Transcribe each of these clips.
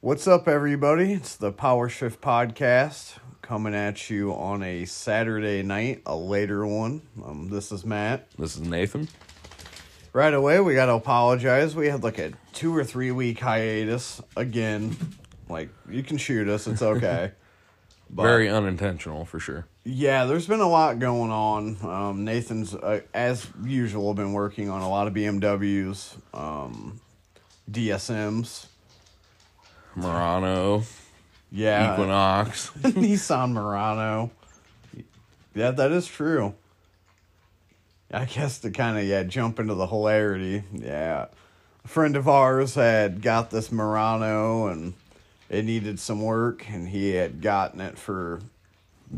What's up, everybody? It's the Power Shift Podcast coming at you on a Saturday night, a later one. Um, this is Matt. This is Nathan. Right away, we got to apologize. We had like a two or three week hiatus again. Like, you can shoot us, it's okay. But- Very unintentional for sure. Yeah, there's been a lot going on. Um, Nathan's, uh, as usual, been working on a lot of BMWs, um, DSMs. Murano, Yeah, Equinox. Nissan Murano. Yeah, that is true. I guess to kind of yeah jump into the hilarity. Yeah, a friend of ours had got this Murano and it needed some work, and he had gotten it for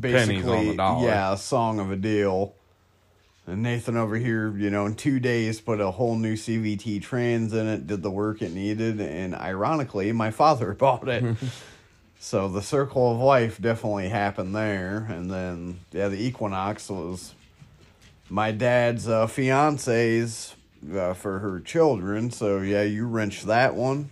Pennies on basically the dollar. yeah a song of a deal. And Nathan over here, you know, in two days put a whole new CVT trans in it, did the work it needed, and ironically, my father bought it. So the circle of life definitely happened there, and then yeah, the Equinox was my dad's uh, fiance's uh, for her children. So yeah, you wrenched that one.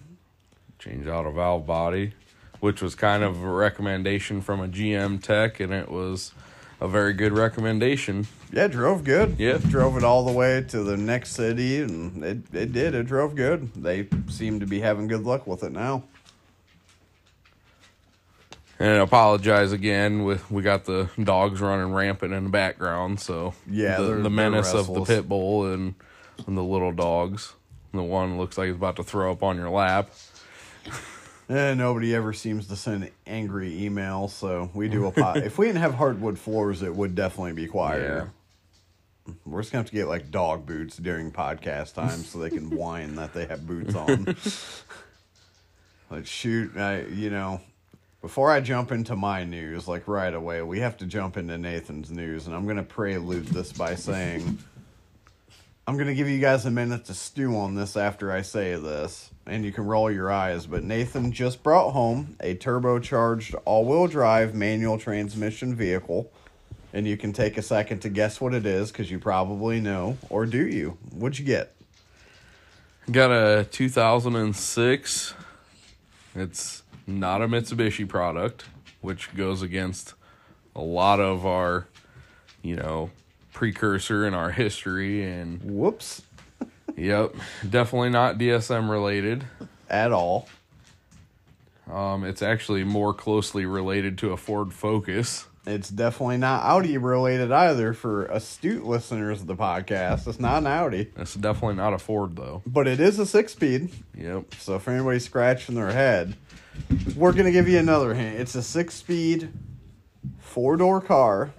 Change out a valve body, which was kind of a recommendation from a GM tech, and it was a very good recommendation. Yeah, drove good. Yeah. drove it all the way to the next city, and it it did. It drove good. They seem to be having good luck with it now. And I apologize again. With we got the dogs running rampant in the background, so Yeah, the, the menace of the pit bull and, and the little dogs. The one looks like he's about to throw up on your lap. Eh, nobody ever seems to send angry emails, so we do a pot. if we didn't have hardwood floors, it would definitely be quieter. We're just gonna have to get like dog boots during podcast time so they can whine that they have boots on. like shoot, I you know, before I jump into my news, like right away, we have to jump into Nathan's news, and I'm gonna prelude this by saying I'm gonna give you guys a minute to stew on this after I say this, and you can roll your eyes. But Nathan just brought home a turbocharged all-wheel drive manual transmission vehicle, and you can take a second to guess what it is because you probably know, or do you? What'd you get? Got a 2006. It's not a Mitsubishi product, which goes against a lot of our, you know, precursor in our history. And Whoops, yep, definitely not DSM related. at all. Um, it's actually more closely related to a Ford Focus. It's definitely not Audi related either. For astute listeners of the podcast, it's not an Audi, It's definitely not a Ford though. but it is a six-speed. Yep. So if anybody's scratching their head, we're gonna give you another hint. It's a six-speed, four-door car,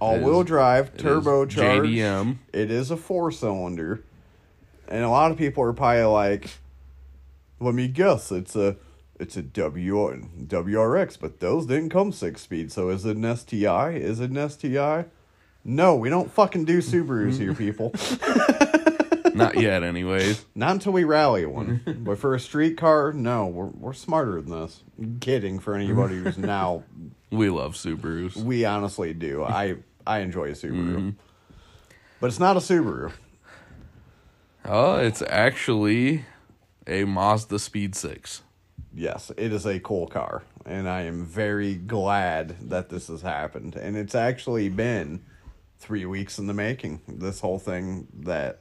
all-wheel drive, It is turbocharged. JDM. It is a four-cylinder, and a lot of people are probably like, "Let me guess, it's a." It's a W WRX, but those didn't come six speed. So is it an STI? Is it an STI? No, we don't fucking do Subarus here, people. Not yet, anyways. Not until we rally one. but for a street car, no, we're we're smarter than this. Kidding for anybody who's now We love Subarus. we honestly do. I I enjoy a Subaru. Mm-hmm. But it's not a Subaru. Oh, it's actually a Mazda Speed 6. Yes, it is a cool car. And I am very glad that this has happened. And it's actually been three weeks in the making. This whole thing that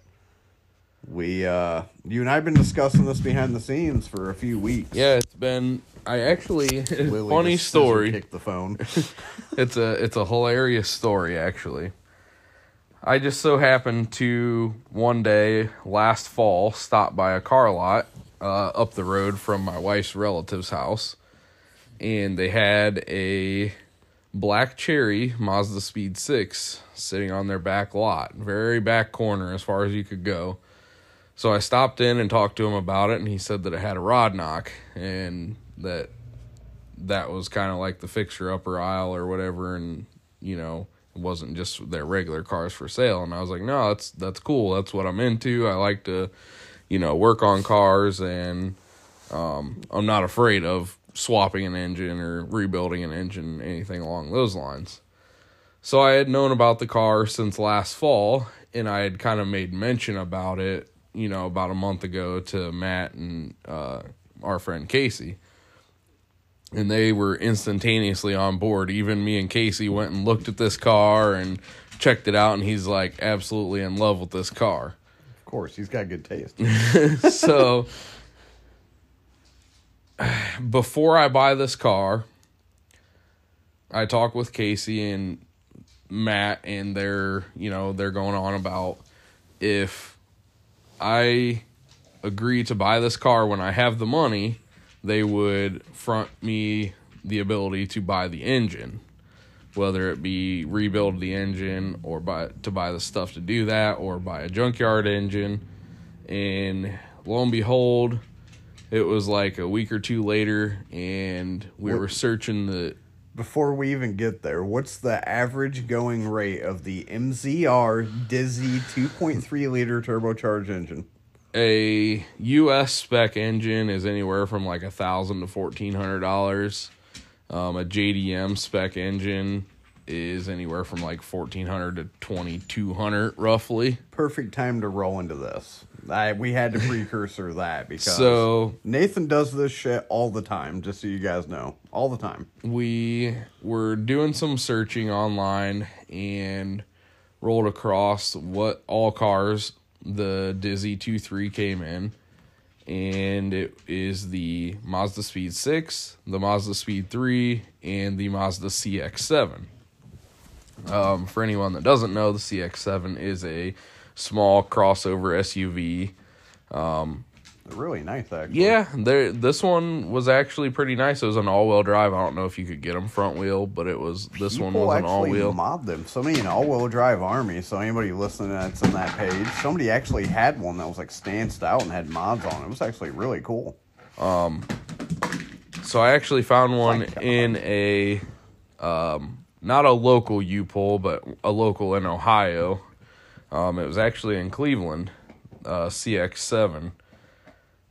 we uh you and I've been discussing this behind the scenes for a few weeks. Yeah, it's been. I actually Lily funny story. kicked the phone. It's a it's a hilarious story actually. I just so happened to one day last fall stop by a car lot uh, up the road from my wife's relative's house, and they had a black cherry Mazda Speed Six sitting on their back lot, very back corner as far as you could go. So I stopped in and talked to him about it, and he said that it had a rod knock and that that was kind of like the fixture upper aisle or whatever, and you know it wasn't just their regular cars for sale. And I was like, no, that's that's cool. That's what I'm into. I like to, you know, work on cars, and um, I'm not afraid of swapping an engine or rebuilding an engine, anything along those lines. So I had known about the car since last fall, and I had kind of made mention about it, you know, about a month ago to Matt and uh, our friend Casey. And they were instantaneously on board. Even me and Casey went and looked at this car and checked it out, and he's like absolutely in love with this car. Course, he's got good taste. so before I buy this car, I talk with Casey and Matt, and they're you know they're going on about if I agree to buy this car when I have the money, they would front me the ability to buy the engine, whether it be rebuild the engine or buy to buy the stuff to do that, or buy a junkyard engine. And lo and behold, it was like a week or two later, and we What- were searching the Before we even get there, what's the average going rate of the MZR DISI 2.3 liter turbocharged engine? a US spec engine is anywhere from like a thousand to fourteen hundred dollars. Um, a JDM spec engine is anywhere from like fourteen hundred to twenty two hundred roughly. Perfect time to roll into this. I, we had to precursor that because So Nathan does this shit all the time, just so you guys know. All the time. we were doing some searching online and rolled across what all cars the DISI 2 3 came in. And it is the Mazda Speed 6, the Mazda Speed 3, and the Mazda CX7. Um, for anyone that doesn't know, the CX7 is a small crossover SUV. They're really nice, actually. Yeah, there. This one was actually pretty nice. It was an all-wheel drive. I don't know if you could get them front wheel, but it was. This one was an all-wheel. mod them. Somebody in all-wheel drive army. So anybody listening that's in that page, somebody actually had one that was like stanced out and had mods on it. It was actually really cool. Um, so I actually found one God. in a, um, not a local U pull, but a local in Ohio. Um, it was actually in Cleveland, uh, CX7.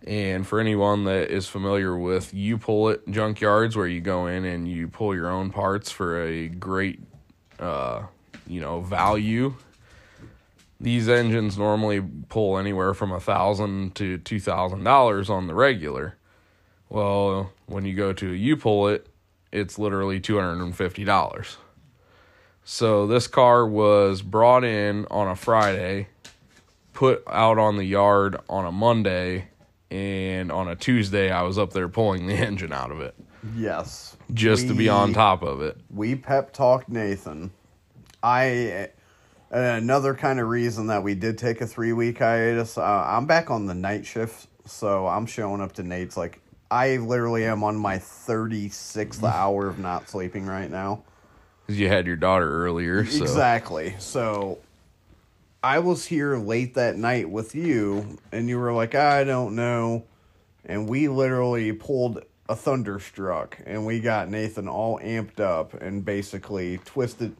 And for anyone that is familiar with U pull it junkyards, where you go in and you pull your own parts for a great, uh, you know, value. These engines normally pull anywhere from a thousand to two thousand dollars on the regular. Well, when you go to a U pull it, it's literally two hundred and fifty dollars. So this car was brought in on a Friday, put out on the yard on a Monday, and on a Tuesday I was up there pulling the engine out of it Yes. just to be on top of it. we pep talked Nathan. I another kind of reason that we did take a three week hiatus. Uh, I'm back on the night shift, so I'm showing up to Nate's like I literally am on my 36th hour of not sleeping right now. Cuz you had your daughter earlier, so Exactly. So I was here late that night with you, and you were like, I don't know. And we literally pulled a thunderstruck, and we got Nathan all amped up and basically twisted.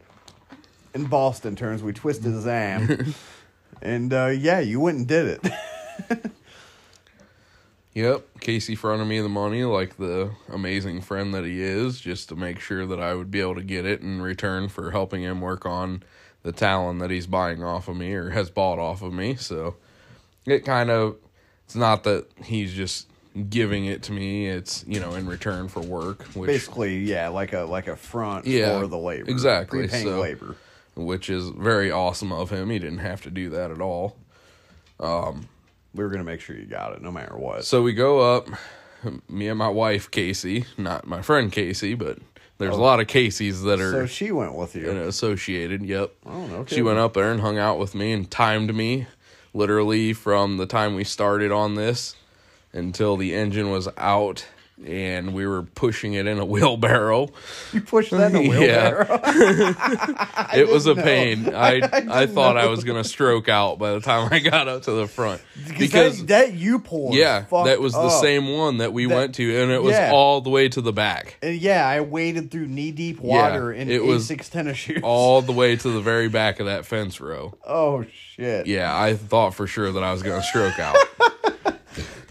In Boston terms, we twisted his arm. and uh, yeah, you went and did it. Yep, Casey fronted me the money like the amazing friend that he is, just to make sure that I would be able to get it in return for helping him work on the Talon that he's buying off of me or has bought off of me. So it kind of, it's not that he's just giving it to me; it's you know in return for work, which Basically, yeah, like a like a front Yeah, for the labor. exactly, Prepaying so- labor. which is very awesome of him. He didn't have to do that at all. Um, We were gonna make sure you got it, no matter what. So we go up, me and my wife Casey, not my friend Casey, but there's a oh. lot of Caseys that are So she went with you. you know, associated. Yep. Oh, no She went up there and hung out with me and timed me literally from the time we started on this until the engine was out and we were pushing it in a wheelbarrow. You pushed that in a Yeah. wheelbarrow. it was a know. pain. I I, didn't thought I was gonna stroke out by the time I got up to the front because that, that you pulled. yeah, that was the up. same one that we That- went to, and it was yeah. all the way to the back, And yeah, I waded through knee deep water in it was A6 tennis shoes. all the way to the very back of that fence row. oh shit! Yeah, I thought for sure that I was gonna stroke out.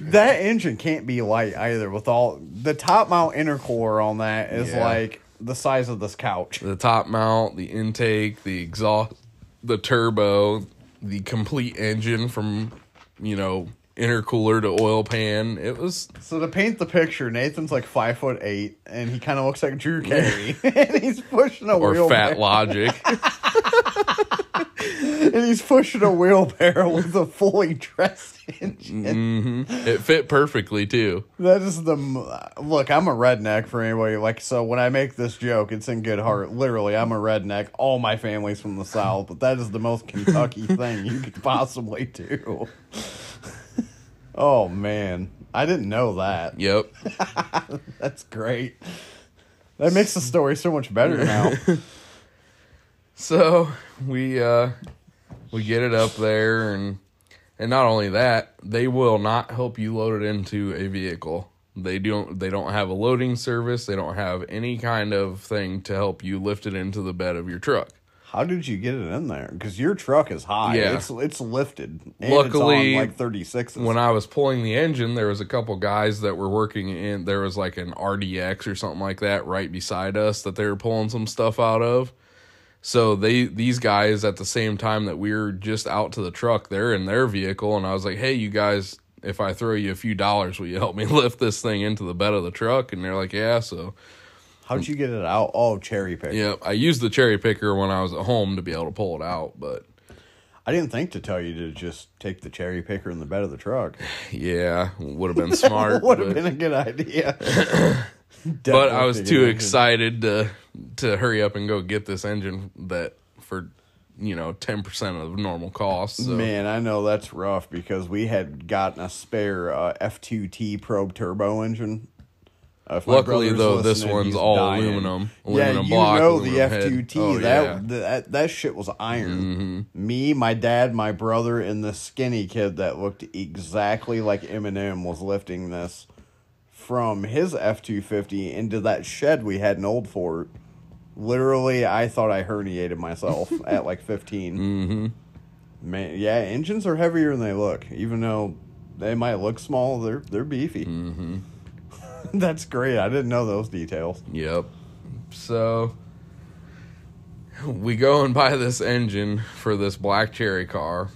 That engine can't be light either. With all the top mount intercooler on that is Yeah. like the size of this couch. the top mount, the intake, the exhaust, the turbo, the complete engine from you know intercooler to oil pan. It was So to paint the picture, Nathan's like five foot eight, and he kind of looks like Drew Carey, and he's pushing a or wheelbarrow. Fat Logic. and he's pushing a wheelbarrow with a fully dressed engine. it fit perfectly too. That is the look. I'm a redneck for anybody. Like so, when I make this joke, it's in good heart. Literally, I'm a redneck. All my family's from the south, but that is the most Kentucky thing you could possibly do. oh man, I didn't know that. Yep. That's great. That makes the story so much better now. So we uh we get it up there and and not only that, they will not help you load it into a vehicle. They don't they don't have a loading service, they don't have any kind of thing to help you lift it into the bed of your truck. How did you get it in there? Because your truck is high. Yeah. It's it's lifted. And Luckily, it's on like thirty six. When I was pulling the engine, there was a couple guys that were working in there was like an RDX or something like that right beside us that they were pulling some stuff out of. So they these guys at the same time that we are just out to the truck, they're in their vehicle and I was like, "Hey, you guys, if I throw you a few dollars, will you help me lift this thing into the bed of the truck?" And they're like, "Yeah." So, How'd you get it out? Oh, cherry picker. yeah, I used the cherry picker when I was at home to be able to pull it out, but I didn't think to tell you to just take the cherry picker in the bed of the truck. yeah, would have been smart. Would have been a good idea. but I was too excited to to hurry up and go get this engine that for you know ten percent of normal cost. So. Man, I know that's rough because we had gotten a spare uh, F2T probe turbo engine. Uh, Luckily, though, this one's all dying. aluminum, aluminum yeah, you block, know the. F2T. Oh, that, yeah. Mm-hmm. that that shit was iron. Me, my dad, my brother, and the skinny kid that looked exactly like Eminem was lifting this from his F250 into that shed we had in Old Fort. Literally, I thought I herniated myself at like 15. Mm-hmm. Man, yeah, engines are heavier than they look. Even though they might look small, they're they're beefy. Mm-hmm. That's great. I didn't know those details. Yep. So we go and buy this engine for this black cherry car.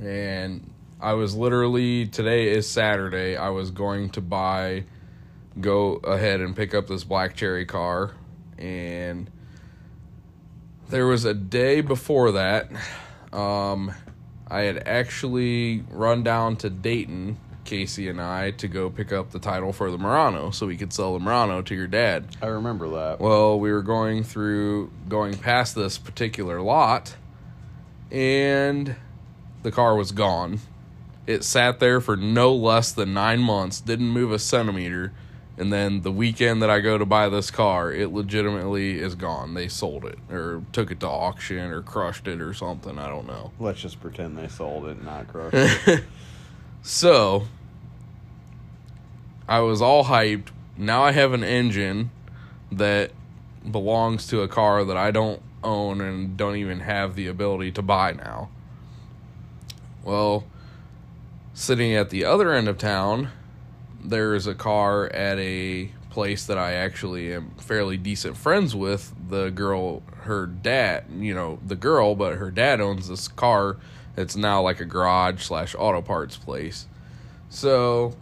And I was literally today is Saturday. I was going to buy go ahead and pick up this black cherry car and there was a day before that um I had actually run down to Dayton, Casey and I, to go pick up the title for the Murano so we could sell the Murano to your dad. I remember that. Well, we were going through, going past this particular lot, and the car was gone. It sat there for no less than nine months, didn't move a centimeter. And then the weekend that I go to buy this car, it legitimately is gone. They sold it or took it to auction or crushed it or something. I don't know. Let's just pretend they sold it, and not crushed it. So I was all hyped. Now I have an engine that belongs to a car that I don't own and don't even have the ability to buy now. Well, sitting at the other end of town, there is a car at a place that I actually am fairly decent friends with. The girl, her dad, you know, the girl, but her dad owns this car. It's now like a garage slash auto parts place. So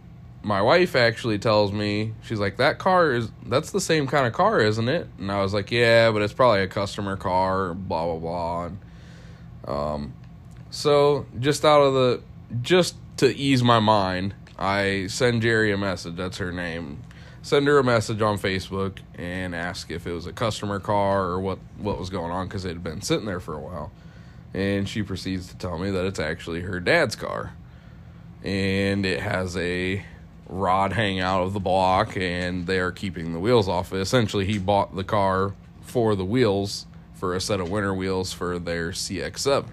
my wife actually tells me she's like that car is that's the same kind of car isn't it and i was like yeah but it's probably a customer car blah blah blah and, um, so just out of the just to ease my mind i send jerry a message that's her name send her a message on facebook and ask if it was a customer car or what what was going on because it had been sitting there for a while and she proceeds to tell me that it's actually her dad's car and it has a rod hang out of the block and they are keeping the wheels off it. Essentially, he bought the car for the wheels for a set of winter wheels for their CX7.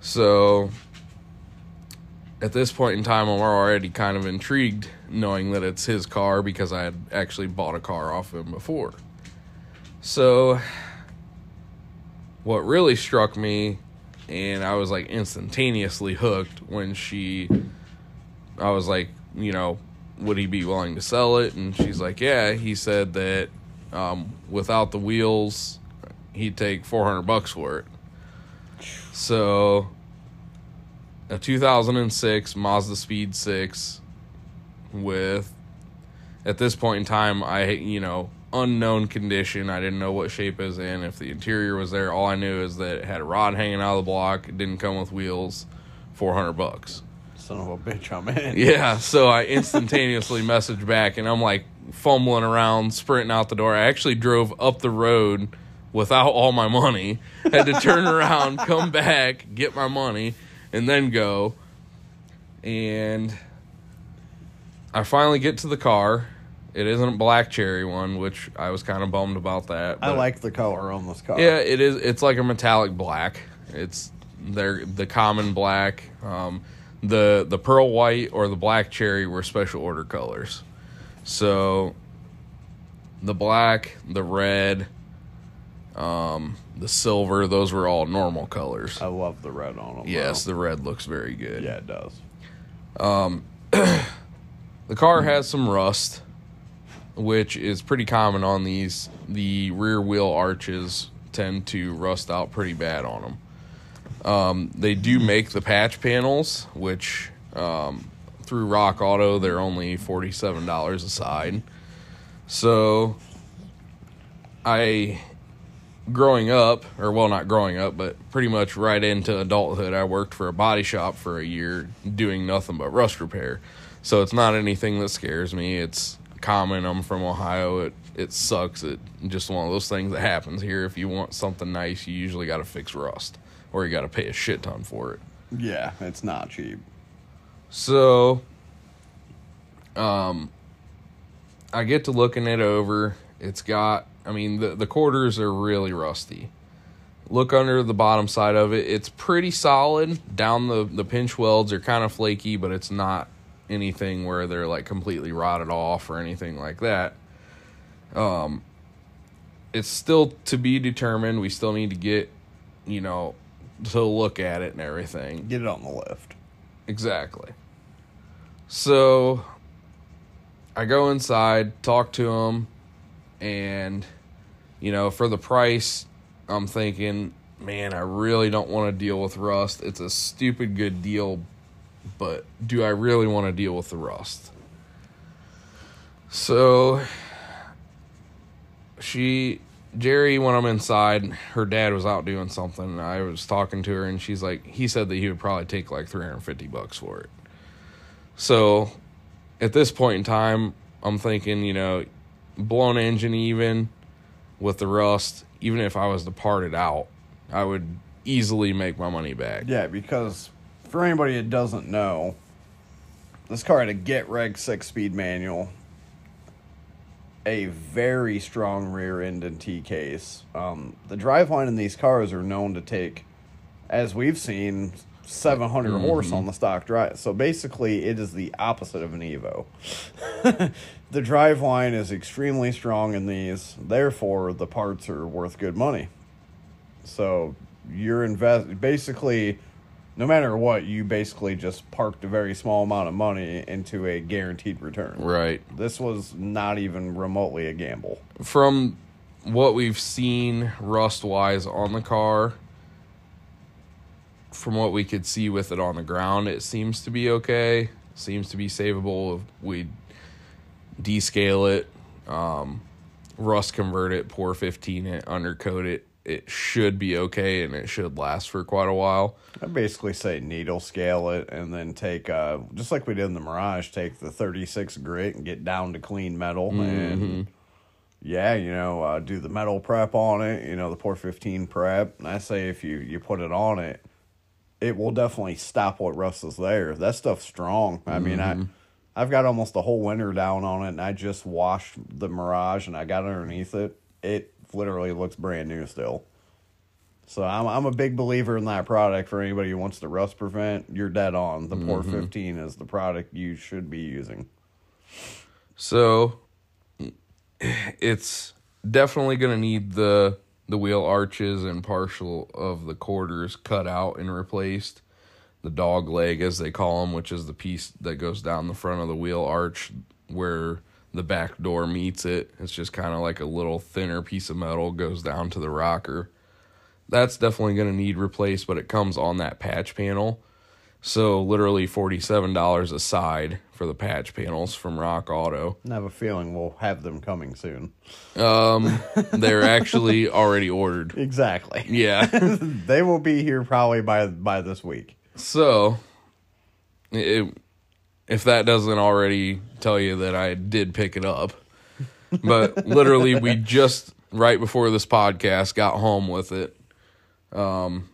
So at this point in time, I'm already kind of intrigued knowing that it's his car because I had actually bought a car off him before. So what really struck me and I was like instantaneously hooked when she I was like, you know, would he be willing to sell it? And she's like, yeah. He said that um, without the wheels, he'd take 400 bucks for it. So a 2006 Mazda Speed 6 with at this point in time I you know unknown condition. I didn't know what shape it was in. If the interior was there, all I knew is that it had a rod hanging out of the block. It didn't come with wheels. 400 bucks. Son of a bitch, I'm in. Yeah, so I instantaneously messaged back and I'm like fumbling around, sprinting out the door. I actually drove up the road without all my money. Had to turn around, come back, get my money, and then go. And I finally get to the car. It isn't a black cherry one, which I was kind of bummed about that. I like the color on this car. yeah, it is. It's like a metallic black. It's they're the common black. Um, the the pearl white or the black cherry were special order colors. So the black, the red, um, the silver, those were all normal colors. I love the red on them. Yes, the red looks very good. Yeah, it does. The car has some rust, which is pretty common on these. The rear wheel arches tend to rust out pretty bad on them. Um, they do make the patch panels, which um, through Rock Auto they're only forty seven dollars a side. So, I, growing up, or well, not growing up, but pretty much right into adulthood, I worked for a body shop for a year doing nothing but rust repair. So it's not anything that scares me. It's common. I'm from Ohio. It it sucks. It just one of those things that happens here. If you want something nice, you usually got to fix rust, or you got to pay a shit ton for it. Yeah, it's not cheap. So, um, I get to looking it over. It's got, I mean, the the quarters are really rusty. Look under the bottom side of it; it's pretty solid. Down the the pinch welds are kind of flaky, but it's not anything where they're like completely rotted off or anything like that. Um, it's still to be determined. We still need to get, you know, to look at it and everything. Get it on the lift. Exactly. So I go inside, talk to him, and you know, for the price, I'm thinking, man, I really don't want to deal with rust. It's a stupid good deal, but do I really want to deal with the rust? So she Jerry, when I'm inside, her dad was out doing something. I was talking to her, and she's like, he said that he would probably take like 350 bucks for it. So, at this point in time, I'm thinking, you know, blown engine even with the rust, even if I was to part it out, I would easily make my money back. Yeah, because for anybody that doesn't know, this car had a Getrag six speed manual, a very strong rear end and T case. Um, the driveline in these cars are known to take, as we've seen, 700 mm-hmm. horse on the stock drive. So basically, it is the opposite of an Evo. the driveline is extremely strong in these, therefore, the parts are worth good money. So you're invest basically no matter what, you basically just parked a very small amount of money into a guaranteed return. Right. This was not even remotely a gamble. From what we've seen rust wise on the car, from what we could see with it on the ground, it seems to be okay. Seems to be savable if we descale it, um, rust convert it, POR-15 it, undercoat it. It should be okay and it should last for quite a while. I basically say needle scale it and then take uh just like we did in the Mirage, take the 36 grit and get down to clean metal and yeah, you know, uh, do the metal prep on it, you know, the POR-15 prep. And I say if you you put it on it, it will definitely stop what rust is there. That stuff's strong. I mean, I mm-hmm. I've got almost the whole winter down on it and I just washed the Mirage and I got underneath it. It literally looks brand new still. So I'm I'm a big believer in that product for anybody who wants to rust prevent. You're dead on. The mm-hmm. POR-15 is the product you should be using. So it's definitely going to need the the wheel arches and partial of the quarters cut out and replaced. The dog leg, as they call them, which is the piece that goes down the front of the wheel arch where the back door meets it. It's just kind of like a little thinner piece of metal goes down to the rocker. That's definitely going to need replaced, but it comes on that patch panel. So literally forty-seven dollars a side for the patch panels from Rock Auto. I have a feeling we'll have them coming soon. Um, they're actually already ordered. Exactly. Yeah. they will be here probably by by this week. So, it, if that doesn't already tell you that I did pick it up, but literally we just right before this podcast got home with it. Um,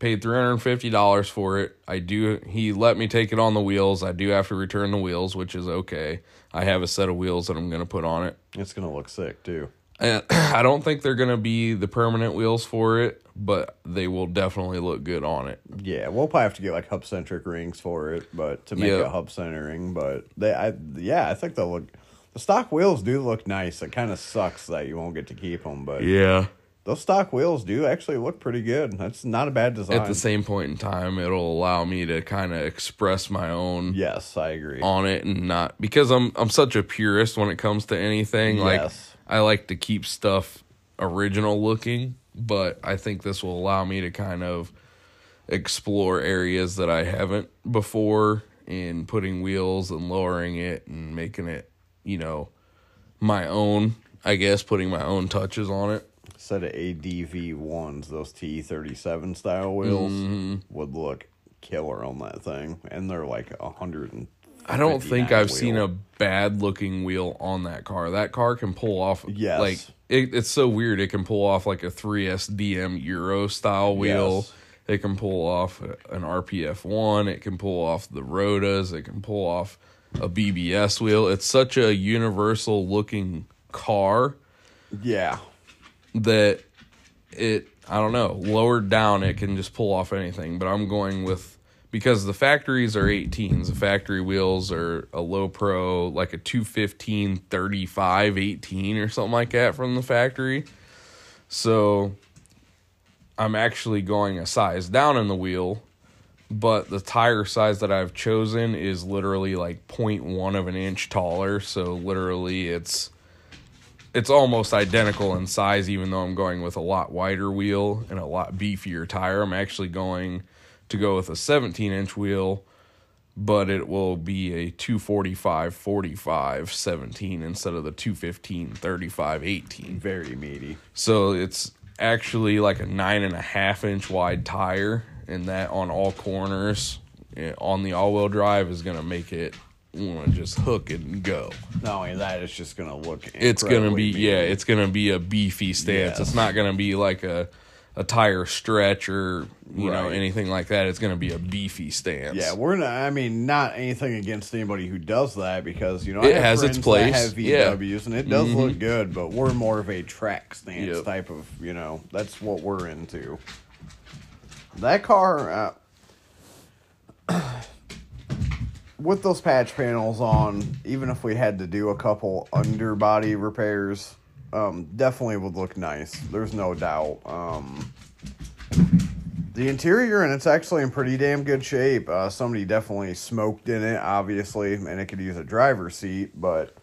paid three hundred and fifty dollars for it. I do. He let me take it on the wheels. I do have to return the wheels, which is okay. I have a set of wheels that I'm going to put on it. It's gonna look sick too. And I don't think they're going to be the permanent wheels for it, but they will definitely look good on it. Yeah, we'll probably have to get like hub centric rings for it, but to make Yeah. it hub centering. But they, I yeah, I think they'll look. The stock wheels do look nice. It kind of sucks that you won't get to keep them, but Yeah. Those stock wheels do actually look pretty good. That's not a bad design. At the same point in time, it'll allow me to kind of express my own yes, I agree. on it and not because I'm I'm such a purist when it comes to anything. Like Yes. I like to keep stuff original looking, but I think this will allow me to kind of explore areas that I haven't before in putting wheels and lowering it and making it, you know, my own, I guess, putting my own touches on it. Set of ADV ones, those T thirty seven style wheels Mm-hmm. would look killer on that thing, and they're like a hundred and. I don't think I've seen a bad looking wheel on that car. That car can pull off Yes. like it, it's so weird. It can pull off like a 3SDM Euro style wheel. Yes. It can pull off an RPF one. It can pull off the Rotas. It can pull off a BBS wheel. It's such a universal looking car Yeah, that it I don't know lowered down it can just pull off anything. But I'm going with because the factories are 18s. The factory wheels are a low pro like a 215 35 18 or something like that from the factory. So I'm actually going a size down in the wheel. But the tire size that I've chosen is literally like 0.1 of an inch taller. So literally it's it's almost identical in size, even though I'm going with a lot wider wheel and a lot beefier tire. I'm actually going to go with a 17 inch wheel, but it will be a 245 45 17 instead of the 215 35 18. very meaty. So it's actually like a nine and a half inch wide tire, and that on all corners eh, on the all wheel drive is going to make it want to just hook it and go Not only that, it's just gonna look. it's gonna be yeah it's gonna be a beefy stance Yes. it's not gonna be like a a tire stretch or you know anything like that it's gonna be a beefy stance Yeah, we're not. I mean, not anything against anybody who does that because you know It I has its place, have yeah. And it does look good, but we're more of a track stance Yep. type of. You know, that's what we're into. That car, uh, with those patch panels on, even if we had to do a couple underbody repairs, um, definitely would look nice. There's no doubt. Um, the interior and it's actually in pretty damn good shape. Uh, somebody definitely smoked in it, obviously, and it could use a driver's seat, but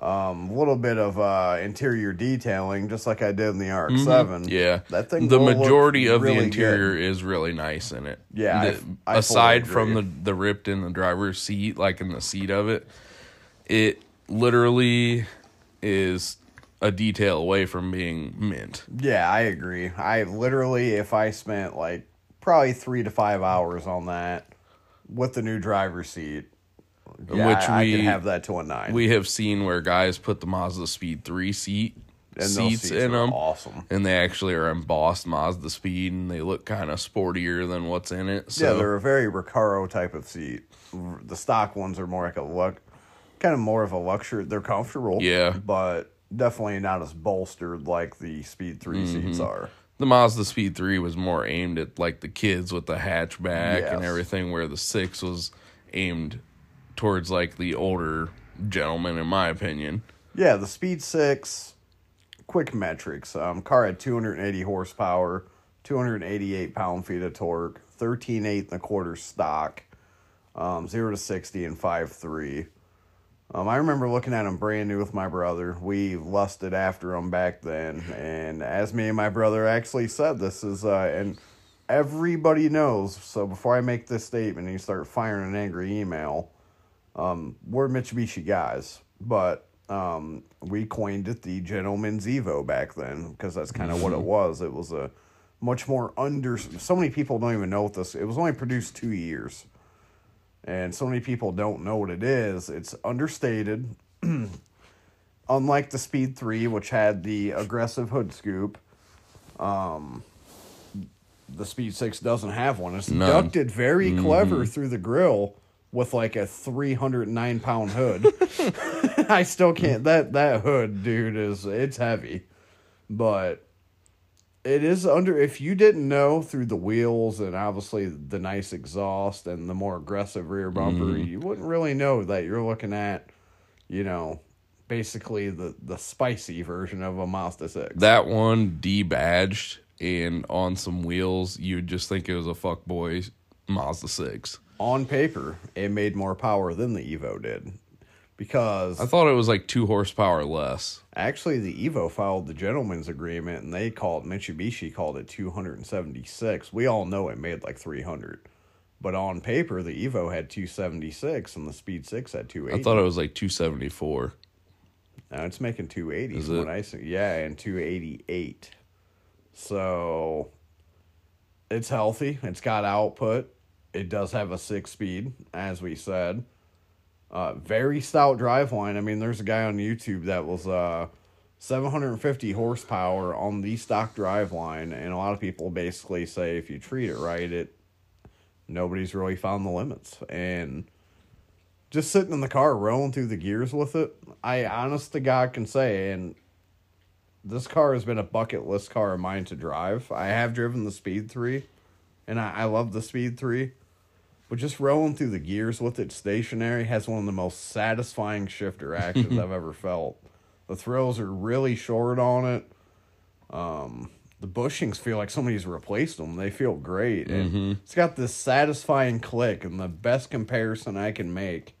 um, a little bit of uh, interior detailing, just like I did in the RX-7. Mm-hmm. yeah that thing. the majority of the interior good. is really nice in it Yeah, I The- f- I fully aside from the the ripped in the driver's seat like in the seat of it it literally is a detail away from being mint Yeah, I agree. I literally, if I spent like probably three to five hours on that with the new driver's seat, yeah, Which I, I we- have that to a nine. we have seen where guys put the Mazda Speed 3 seat and seats, in them awesome. and they actually are embossed Mazda Speed, and they look kind of sportier than what's in it. So yeah, they're a very Recaro type of seat. The stock ones are more like a look, kind of more of a luxury. They're comfortable, Yeah. but definitely not as bolstered like the Speed 3 Mm-hmm. seats are. the Mazda Speed Three was more aimed at like the kids with the hatchback and everything, where the six was aimed towards like the older gentleman, in my opinion. Yeah, the Speed 6, quick metrics. Um, car had 280 horsepower, 288 pound feet of torque, 13 8 and a quarter stock, um, 0 to 60 in 5.3. Um, I remember looking at them brand new with my brother. We lusted after them back then, and as me and my brother actually said, this is uh, and everybody knows. So before I make this statement and you start firing an angry email, um, we're Mitsubishi guys, but um, we coined it the Gentleman's Evo back then because that's kind of mm-hmm. what it was. It was a much more under. So many people don't even know what this. It was only produced two years, and so many people don't know what it is. It's understated. Unlike the Speed Three, which had the aggressive hood scoop, um, the Speed Six doesn't have one. It's None. ducted very mm-hmm. clever through the grill with like a 309 pound hood. I still can't that that hood, dude, is it's heavy. But it is under if you didn't know through the wheels and obviously the nice exhaust and the more aggressive rear bumper, mm. you wouldn't really know that you're looking at, you know, basically the the spicy version of a Mazda 6. That one debadged and on some wheels, you'd just think it was a fuckboy Mazda 6. On paper, it made more power than the Evo did because I thought it was like two horsepower less. Actually, the Evo filed the gentleman's agreement, and they called Mitsubishi called it 276. We all know it made like 300, but on paper, the Evo had 276, and the Speed Six had 280. I thought it was like 274. Now it's making 280. Is it? I see, yeah, and 288. So it's healthy. It's got output. It does have a six speed, as we said. Uh, very stout driveline. I mean, there's a guy on YouTube that was uh, 750 horsepower on the stock driveline, and a lot of people basically say if you treat it right, it nobody's really found the limits. And just sitting in the car rolling through the gears with it, I honest to God can say, and this car has been a bucket list car of mine to drive. I have driven the Speed 3, and I, I love the Speed 3. But just rolling through the gears with it stationary has one of the most satisfying shifter actions I've ever felt. The throws are really short on it. Um, the bushings feel like somebody's replaced them. They feel great. And mm-hmm. it's got this satisfying click, and the best comparison I can make.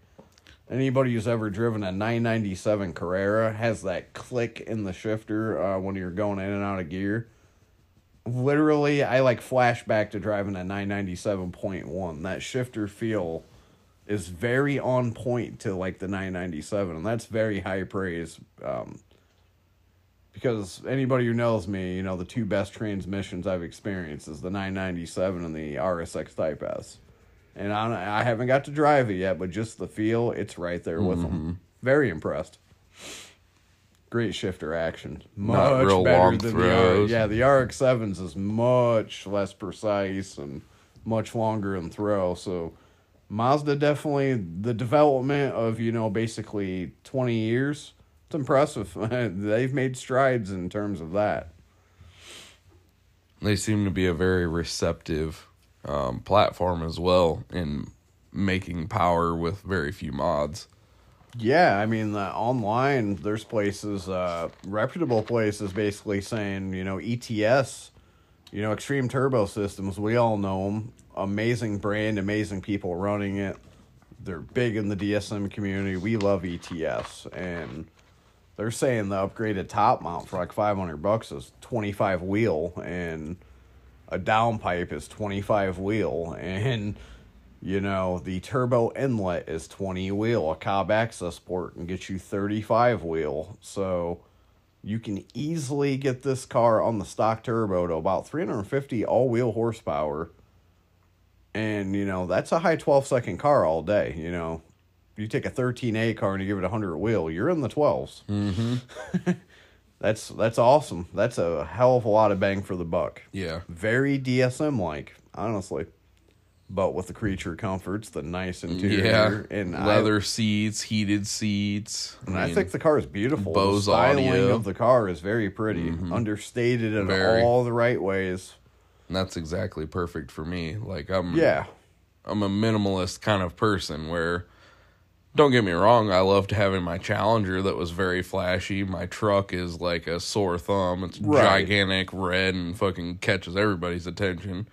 Anybody who's ever driven a 997 Carrera has that click in the shifter uh, when you're going in and out of gear literally I like flashback to driving a 997.1. That shifter feel is very on point to like the 997 and that's very high praise um, because anybody who knows me, you know, the two best transmissions I've experienced is the 997 and the RSX Type S. And I, I haven't got to drive it yet, but just the feel, it's right there with mm-hmm. them. Very impressed great shifter action. Much better than throws. the R. Yeah, the RX sevens is much less precise and much longer in throw. So Mazda definitely the development of you know basically twenty years. It's impressive. They've made strides in terms of that. They seem to be a very receptive um, platform as well in making power with very few mods. Yeah, I mean, uh, online, there's places, uh, reputable places basically saying, you know, ETS, you know, Extreme Turbo Systems, we all know them. Amazing brand, amazing people running it. They're big in the DSM community. We love ETS. And they're saying the upgraded top mount for like 500 bucks is 25 wheel, and a downpipe is 25 wheel. And you know, the turbo inlet is 20 wheel. A Cobb Accessport can get you 35 wheel. So you can easily get this car on the stock turbo to about 350 all wheel horsepower. And, you know, that's a high 12 second car all day. You know, you take a 13A car and you give it a 100 wheel, you're in the 12s. Mm-hmm. that's that's awesome. That's a hell of a lot of bang for the buck. Yeah. Very DSM like, honestly but with the creature comforts, the nice interior, yeah. and leather I, seats, heated seats. And I, mean, I, think the car is beautiful. Bose the styling audio. of the car is very pretty, mm-hmm. understated in very. all the right ways. And that's exactly perfect for me. Like I'm, yeah, I'm a minimalist kind of person where. Don't get me wrong, I loved having my Challenger that was very flashy. My truck is like a sore thumb. It's right. gigantic, red, and fucking catches everybody's attention.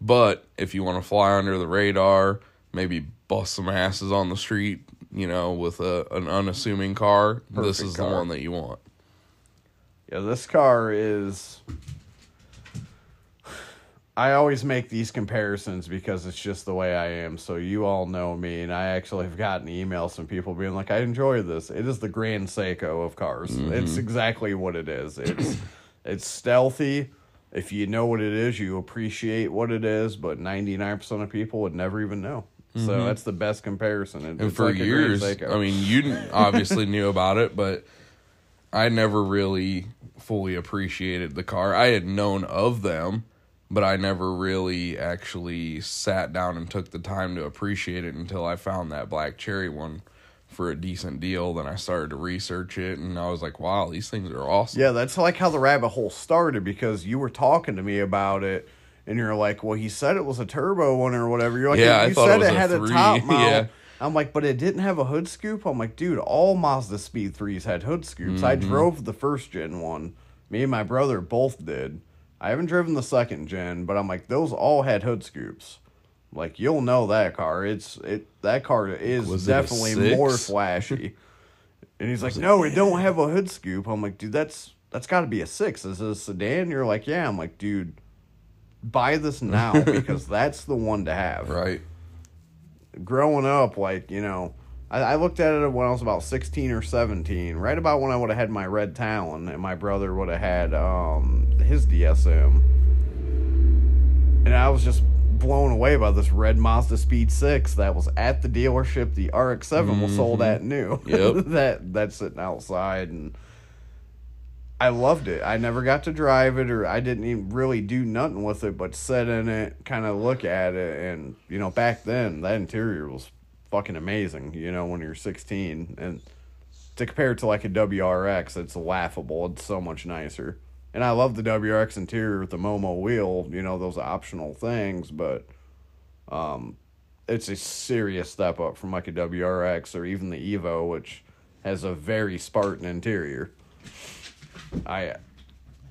But if you want to fly under the radar, maybe bust some asses on the street, you know, with a an unassuming car, Perfect this is car. the one that you want. Yeah, this car is I always make these comparisons because it's just the way I am. So you all know me, and I actually have gotten emails from people being like, "I enjoy this. It is the Grand Seiko of cars. It's mm-hmm. exactly what it is. It's it's stealthy. If you know what it is, you appreciate what it is. But ninety nine percent of people would never even know. So mm-hmm. that's the best comparison. It- And for like years, I mean, you obviously knew about it, but I never really fully appreciated the car. I had known of them, but I never really actually sat down and took the time to appreciate it until I found that black cherry one for a decent deal. Then I started to research it, and I was like, "Wow, these things are awesome." Yeah, that's like how the rabbit hole started because you were talking to me about it, and you're like, "Well, he said it was a turbo one or whatever." You're like, Yeah, I you said it it a had a top mount." Yeah. I'm like, but it didn't have a hood scoop. I'm like, dude, all Mazda Speed threes had hood scoops. I Mm-hmm. drove the first gen one. Me and my brother both did. I haven't driven the second gen, but I'm like, those all had hood scoops. Like you'll know that car. It's it that car is Was definitely more flashy. And he's like, "No, it don't have a hood scoop." I'm like, "Dude, that's that's got to be a six. Is it a sedan?" You're like, "Yeah." I'm like, "Dude, buy this now because that's the one to have." Right. Growing up, like you know, I, I looked at it when I was about 16 or 17, right about when I would have had my red Talon, and my brother would have had um his DSM, and I was just blown away by this red Mazda Speed Six that was at the dealership. The RX 7 was sold mm-hmm. at new. Yep. that that's sitting outside and. I loved it. I never got to drive it, or I didn't even really do nothing with it, but sit in it, kind of look at it, and you know, back then that interior was fucking amazing. You know, when you're 16, and to compare it to like a WRX, it's laughable. It's so much nicer, and I love the WRX interior with the Momo wheel. You know, those optional things, but um, it's a serious step up from like a WRX or even the Evo, which has a very Spartan interior. I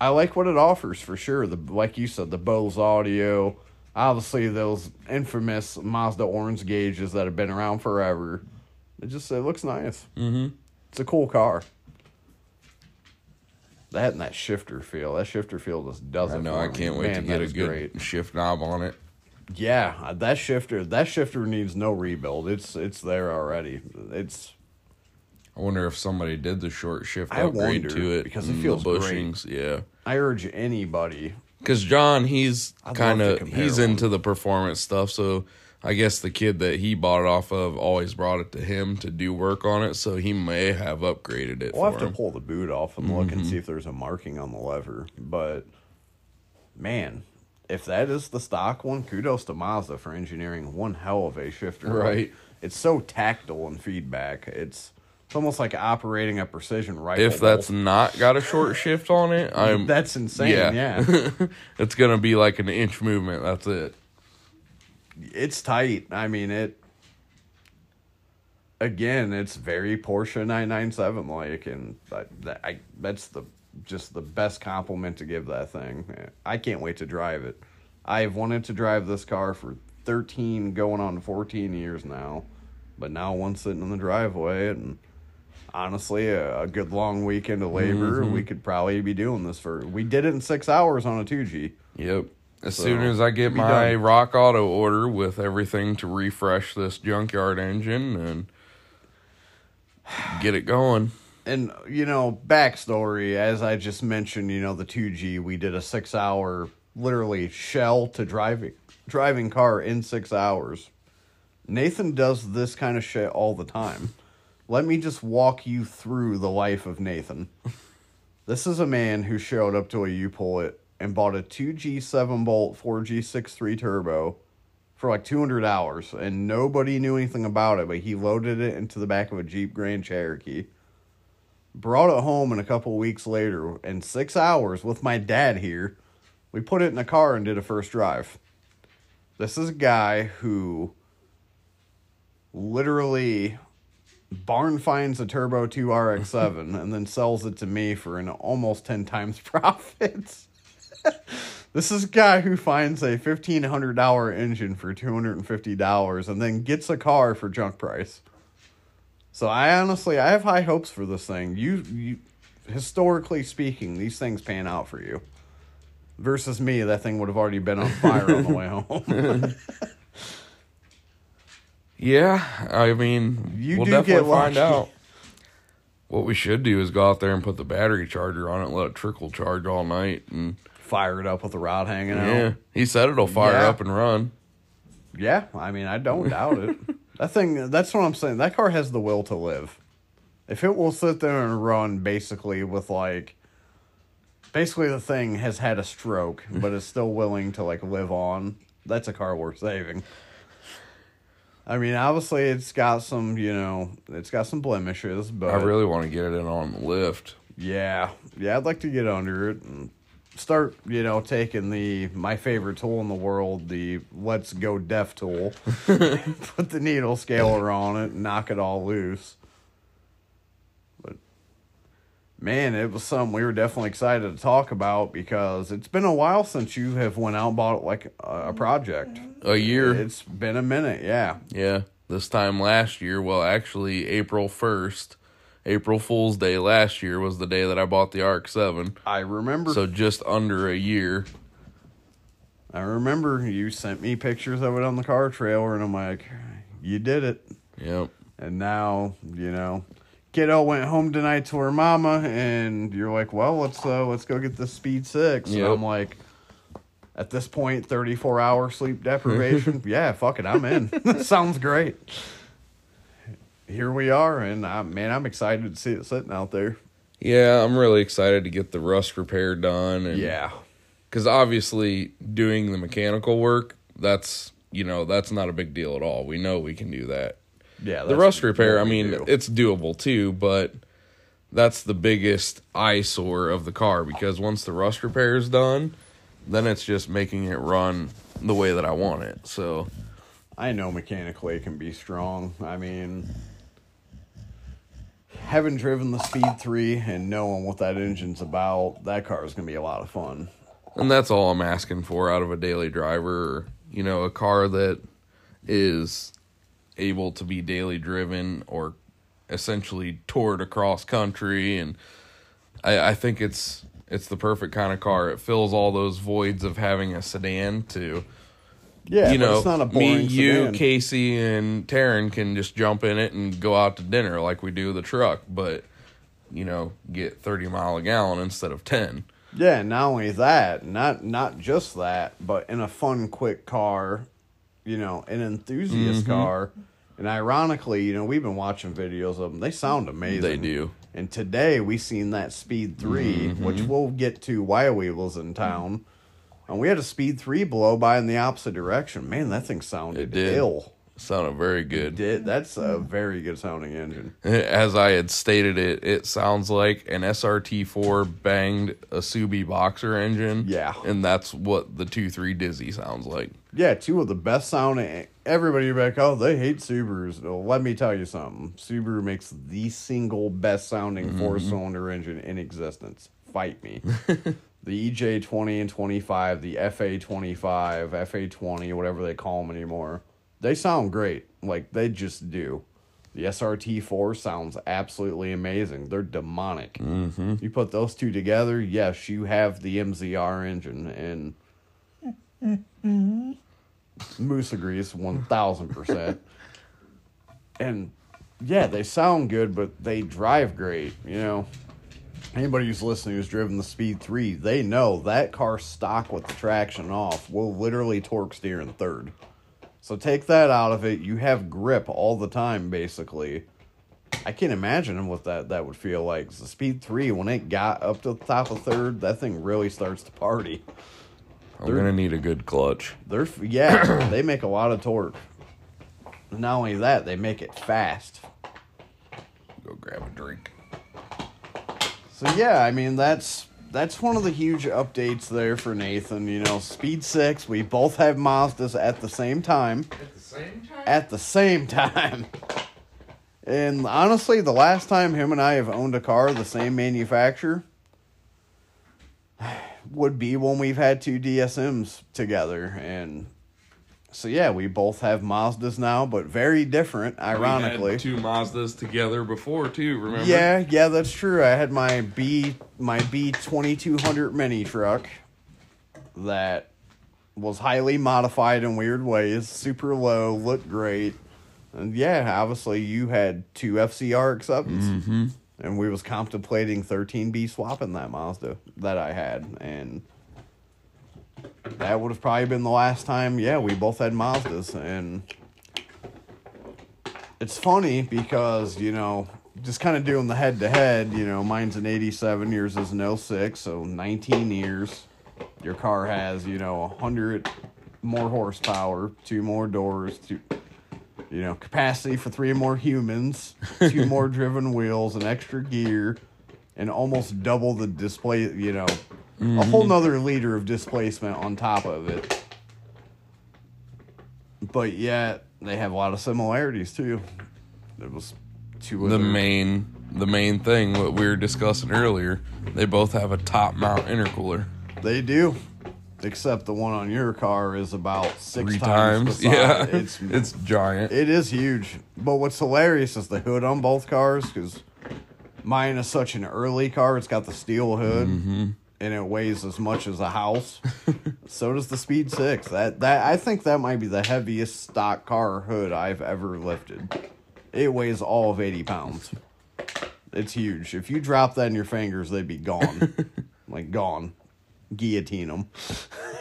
I like what it offers for sure. The like you said, the Bose audio, obviously those infamous Mazda orange gauges that have been around forever. It just it looks nice. Mm-hmm. It's a cool car. That and that shifter feel. That shifter feel just does it. I know. I can't wait Man, to get a good great. shift knob on it. Yeah, uh, that shifter. That shifter needs no rebuild. It's it's there already. It's I wonder if somebody did the short shift I upgrade to it because it feels the great. bushings. Yeah, I urge anybody because John, he's kind of he's one. into the performance stuff. So I guess the kid that he bought it off of always brought it to him to do work on it. So he may have upgraded it We'll have to pull the boot off and look and mm-hmm. see if there's a marking on the lever. But man, if that is the stock one, kudos to Mazda for engineering one hell of a shifter. Right. It's so tactile and feedback. It's it's almost like operating a precision rifle. If that's bolt. not got a short shift on it, I'm that's insane. yeah. yeah. it's gonna be like an inch movement. That's it. It's tight. I mean it. Again, it's very Porsche nine nine seven like, and I, that, I that's the just the best compliment to give that thing. I can't wait to drive it. I've wanted to drive this car for thirteen, going on fourteen years now, but now one sitting in the driveway, and honestly, a, a good long weekend of labor, we mm-hmm. could probably be doing this for. We did it in six hours on a two G. Yep. As So, soon as I get my done. Rock Auto order with everything to refresh this junkyard engine and get it going. and you know backstory as i just mentioned you know the 2g we did a six hour literally shell to driving driving car in six hours nathan does this kind of shit all the time let me just walk you through the life of nathan this is a man who showed up to a U-Pull-It and bought a 2g 7 bolt 4G63 turbo for like 200 hours and nobody knew anything about it but he loaded it into the back of a jeep grand cherokee brought it home and a couple weeks later in six hours with my dad here we put it in a car and did a first drive. This is a guy who literally barn finds a turbo 2 rx7 and then sells it to me for an almost 10 times profits this is a guy who finds a $1500 engine for $250 and then gets a car for junk price so I honestly I have high hopes for this thing. You you historically speaking, these things pan out for you. Versus me, that thing would have already been on fire on the way home. Yeah, I mean, You we'll do definitely get find out. What we should do is go out there and put the battery charger on it, let it trickle charge all night, and Fire it up with the rod hanging yeah, out. he said it'll fire Yeah. up and run. Yeah, I mean, I don't doubt it. That thing, that's what I'm saying. That car has the will to live. If it will sit there and run basically with like, basically the thing has had a stroke, but is still willing to like live on, that's a car worth saving. I mean, obviously it's got some, you know, it's got some blemishes, but I really want to get it in on the lift. yeah, yeah, I'd like to get under it and start, you know, taking the my favorite tool in the world, the Let's Go Def tool, put the needle scaler on it, knock it all loose. But man, it was something we were definitely excited to talk about because it's been a while since you have went out and bought like a, a project. A year, It's been a minute, yeah. yeah. This time last year, well, actually, April first, April Fool's Day last year was the day that I bought the RX Seven. I remember. So just under a year. I remember you sent me pictures of it on the car trailer, and I'm like, you did it. Yep. And now, you know, kiddo went home tonight to her mama, and you're like, well, let's uh, let's go get the Speed Six. And I'm like, at this point, 34 hour sleep deprivation. yeah, fuck it, I'm in. sounds great. Here we are, and I, man, I'm excited to see it sitting out there. Yeah, I'm really excited to get the rust repair done. And Yeah, because obviously doing the mechanical work that's you know that's not a big deal at all we know we can do that yeah. the rust repair i mean do. it's doable too but that's the biggest eyesore of the car because once the rust repair is done then it's just making it run the way that i want it so I know mechanically it can be strong. I mean, having driven the Speed 3 and knowing what that engine's about, that car is going to be a lot of fun. and that's all i'm asking for out of a daily driver you know a car that is able to be daily driven or essentially toured across country and I, I think it's it's the perfect kind of car it fills all those voids of having a sedan to Yeah, you know it's not a me boring you casey and taryn can just jump in it and go out to dinner like we do the truck but you know get 30 mile a gallon instead of 10 Yeah, not only that, not not just that, but in a fun, quick car, you know, an enthusiast Mm-hmm. car. And ironically, you know, we've been watching videos of them. They sound amazing. They do. And today we seen that Speed 3, Mm-hmm. which we'll get to while we was in town. And we had a Speed 3 blow by in the opposite direction. Man, that thing sounded It did. ill. sounded very good Did that's a very good sounding engine. As I had stated it, it sounds like an SRT4 banged a Subi Boxer engine. Yeah. And that's what the two three DISI sounds like. Yeah, two of the best sounding. Everybody like, oh, they hate Subarus. Well, let me tell you something. Subaru makes the single best sounding Mm-hmm. four cylinder engine in existence. Fight me. the EJ twenty and twenty five, the FA twenty five, FA twenty, whatever they call them anymore. They sound great. Like they just do. The SRT four sounds absolutely amazing. They're demonic. Mm-hmm. You put those two together, yes, you have the MZR engine, and Moose agrees one thousand percent. And yeah, they sound good, but they drive great. You know, anybody who's listening who's driven the Speed Three, they know that car stock with the traction off will literally torque steer in third. So take that out of it. You have grip all the time, basically. I can't imagine what that that would feel like. The Speed Three, when it got up to the top of third, that thing really starts to party. I'm going to need a good clutch. They're yeah, they make a lot of torque. Not only that, they make it fast. Go grab a drink. So yeah, I mean that's that's one of the huge updates there for Nathan. You know, Speed Six, we both have Mazdas at the same time. At the same time? At the same time. And honestly, the last time him and I have owned a car, the same manufacturer, would be when we've had two DSMs together. And so yeah, we both have Mazdas now, but very different, ironically. Two Mazdas together before, too, remember? Yeah, yeah, that's true. I had my B my B twenty two hundred mini truck, that was highly modified in weird ways, super low, looked great. And yeah, obviously you had two FC RX-7s. Mm-hmm. And we was contemplating 13B swapping that Mazda that I had. And that would have probably been the last time, yeah, we both had Mazdas. And it's funny because, you know, just kind of doing the head to head, you know, mine's an 87, yours is an 06, so 19 years. Your car has, you know, 100 more horsepower, two more doors, two, you know, capacity for three more humans, two more driven wheels, an extra gear, and almost double the display, you know, a mm-hmm. whole nother liter of displacement on top of it. But yet, they have a lot of similarities too. It was two of The main the main thing what we were discussing earlier, they both have a top mount intercooler. They do. Except the one on your car is about six Three times. times. Yeah. It's It's giant. It is huge. But what's hilarious is the hood on both cars because mine is such an early car. It's got the steel hood mm-hmm. And it weighs as much as a house. so does the Speed Six. That that I think that might be the heaviest stock car hood I've ever lifted. It weighs all of eighty pounds. It's huge. If you drop that in your fingers, they'd be gone, like gone. Guillotine them.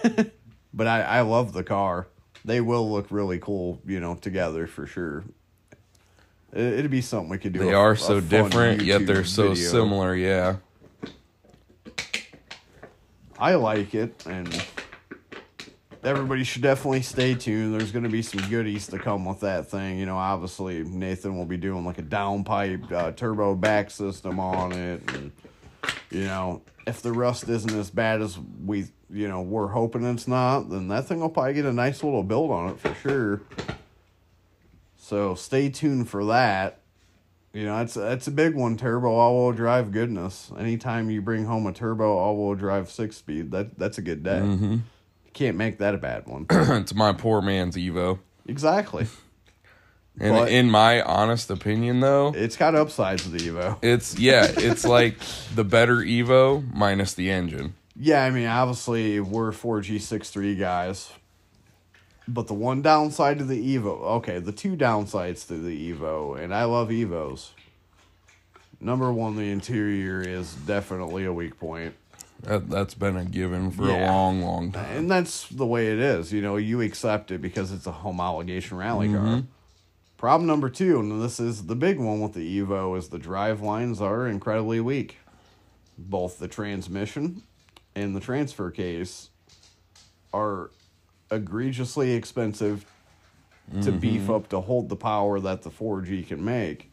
but I I love the car. They will look really cool, you know, together for sure. It, it'd be something we could do. they a- are so different, yet they're so video. similar, yeah. I like it, and everybody should definitely stay tuned. There's going to be some goodies to come with that thing. You know, obviously Nathan will be doing like a downpipe uh, turbo back system on it, and you know, if the rust isn't as bad as we, you know, we're hoping it's not, then that thing will probably get a nice little build on it for sure. So stay tuned for that. You know, that's that's a big one. Turbo all-wheel drive goodness. Anytime you bring home a turbo all-wheel drive six-speed, that that's a good day. Mm-hmm. You can't make that a bad one. it's my poor man's Evo. exactly. And But- in my honest opinion though, It's got upsides to the Evo. it's yeah, it's like the better Evo minus the engine. Yeah, I mean, obviously we're 4G63 guys. But the one downside to the Evo, okay, the two downsides to the Evo, and I love Evos. Number one, the interior is definitely a weak point. That that's been a given for Yeah. a long, long time. And that's the way it is. You know, you accept it because it's a homologation rally car. Mm-hmm. Problem number two, and this is the big one with the Evo, is the drive lines are incredibly weak. Both the transmission and the transfer case are egregiously expensive to beef up to hold the power that the 4G can make.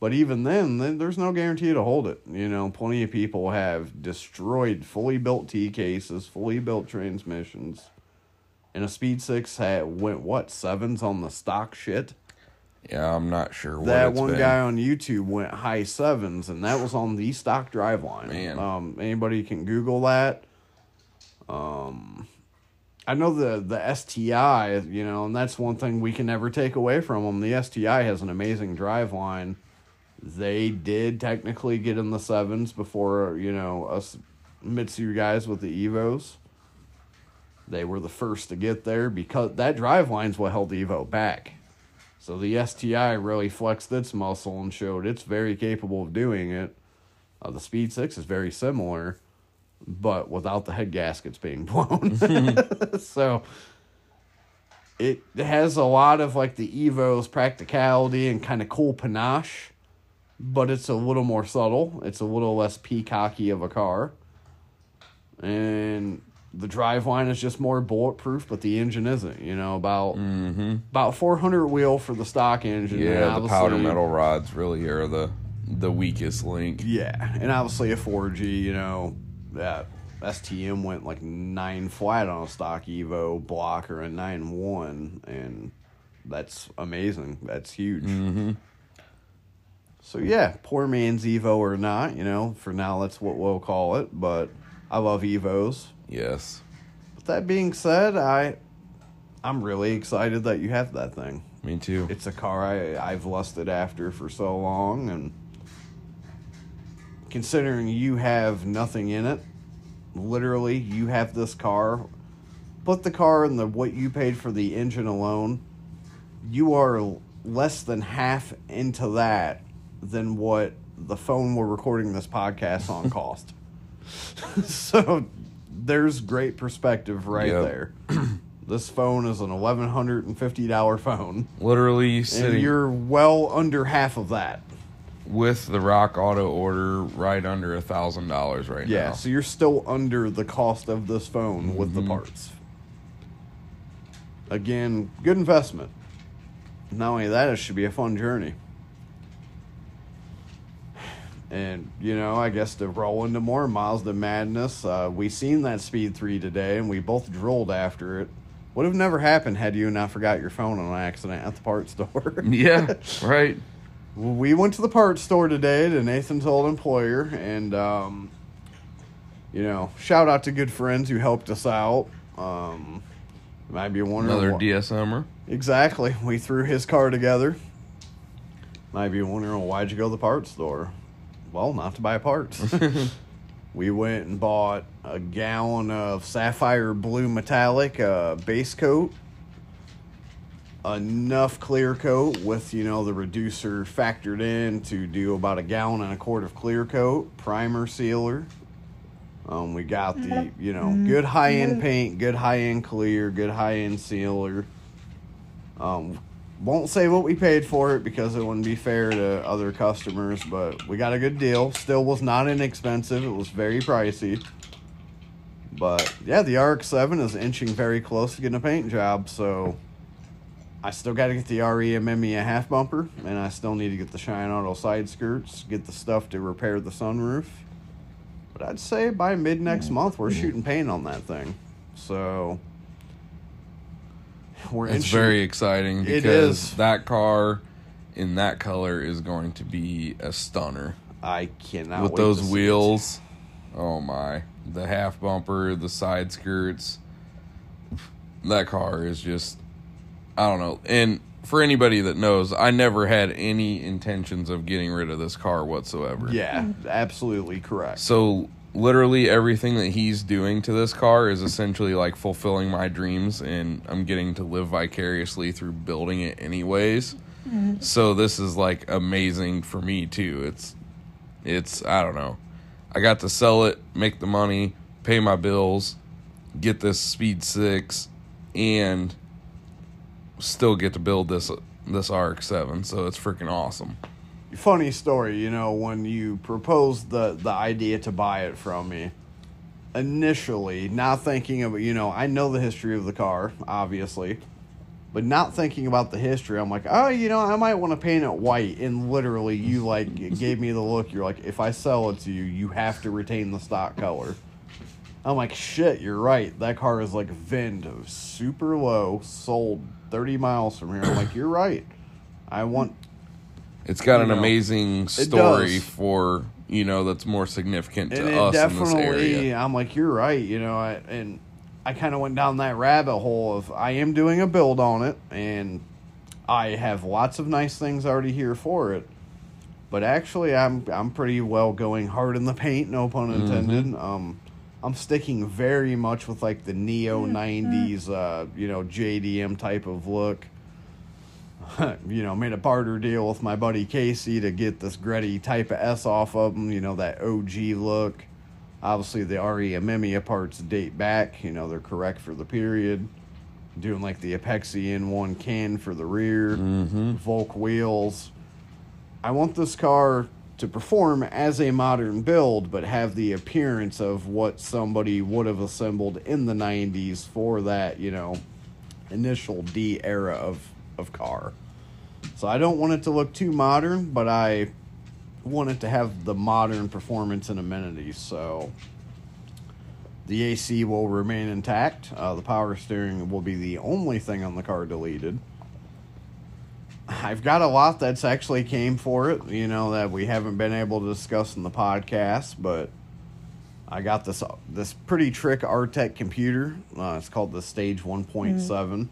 But even then, then, there's no guarantee to hold it. You know, plenty of people have destroyed fully built T cases, fully built transmissions. And a Speed 6 had, went, what, sevens on the stock shit? Yeah, I'm not sure what that one been. guy on YouTube went high sevens, and that was on the stock driveline. Man. Um, anybody can Google that. Um, I know the the STI, you know, and that's one thing we can never take away from them. The STI has an amazing drive line. They did technically get in the sevens before you know us Mitsu guys with the Evos. They were the first to get there because that drive line's what held the Evo back. So the STI really flexed its muscle and showed it's very capable of doing it. Uh, the Speed 6 is very similar, but without the head gaskets being blown. so it has a lot of like the Evo's practicality and kind of cool panache, but it's a little more subtle. It's a little less peacocky of a car. And the driveline is just more bulletproof, but the engine isn't. You know, about mm-hmm. about 400 wheel for the stock engine. Yeah, the powder metal rods really are the the weakest link. Yeah, and obviously a 4G, you know, that STM went like nine flat on a stock Evo block or a nine one, and that's amazing. That's huge. Mm-hmm. So yeah, poor man's Evo or not, you know. For now, that's what we'll call it. But I love Evos. Yes. With that being said, I I'm really excited that you have that thing. Me too. It's a car I, I've lusted after for so long, and considering you have nothing in it, literally, you have this car. Put the car in the what you paid for the engine alone. You are less than half into that than what the phone we're recording this podcast on cost. so there's great perspective right Yep. there. this phone is an eleven hundred and fifty dollar phone, Literally sitting. and you're well under half of that. With the Rock Auto order right under a thousand dollars right Yeah, now. Yeah, so you're still under the cost of this phone with the parts. Again, good investment. Not only that, it should be a fun journey. And you know, I guess to roll into more miles Mazda madness, uh, we seen that Speed Three today, and we both drilled after it. Would have never happened had you not forgot your phone on an accident at the parts store. yeah, right. We went to the parts store today to Nathan's old employer, and um, you know, shout out to good friends who helped us out. Um, you might be wondering Another what- DSMer. Exactly, we threw his car together. Might be wondering well, why'd you go to the parts store? Well, not to buy parts. we went and bought a gallon of sapphire blue metallic uh, base coat enough clear coat with you know the reducer factored in to do about a gallon and a quart of clear coat primer sealer. Um, we got the you know good high end paint good high end clear good high end sealer. Um, won't say what we paid for it because it wouldn't be fair to other customers but we got a good deal. Still was not inexpensive. It was very pricey. But yeah the rx-7 is inching very close to getting a paint job so I still got to get the RE Amemiya half bumper, and I still need to get the Shine Auto side skirts, get the stuff to repair the sunroof. But I'd say by mid next month, we're shooting paint on that thing. So we're It's very exciting It because is. that car in that color is going to be a stunner. I cannot With those it. wheels, oh my. The half bumper, the side skirts. That car is just I don't know. And for anybody that knows, I never had any intentions of getting rid of this car whatsoever. Yeah, absolutely correct. So literally everything that he's doing to this car is essentially like fulfilling my dreams and I'm getting to live vicariously through building it anyways. Mm-hmm. So this is like amazing for me too. It's it's I don't know. I got to sell it, make the money, pay my bills, get this speed 6 and still get to build this this RX-7. So it's freaking awesome. funny story you know when you proposed the the idea to buy it from me initially not thinking of you know i know the history of the car obviously but not thinking about the history i'm like oh you know i might want to paint it white and literally you like gave me the look you're like if i sell it to you you have to retain the stock color i'm like shit you're right that car is like vend super low sold 30 miles from here. I'm like you're right. I want It's got an know, amazing story for you know that's more significant to and us in this definitely area. i'm like you're right you know I, and i kind of went down that rabbit hole of i am doing a build on it and i have lots of nice things already here for it. But actually i'm i'm pretty well going hard in the paint no pun intended. Um i'm sticking very much with like the neo 90s uh you know jdm type of look you know, made a barter deal with my buddy Casey to get this GReddy Type of S off of him, you know, that OG look. Obviously, the RE Amemiya parts date back, you know, they're correct for the period. Doing like the Apexi N1 can for the rear, Volk wheels. I want this car to perform as a modern build, but have the appearance of what somebody would have assembled in the 90s for that, you know, initial D era of, of car. So I don't want it to look too modern, but I want it to have the modern performance and amenities. So the AC will remain intact. Uh, the power steering will be the only thing on the car deleted. I've got a lot that's actually came for it, you know, that we haven't been able to discuss in the podcast, but I got this this pretty trick Rtek computer. Uh, it's called the Stage 1.7.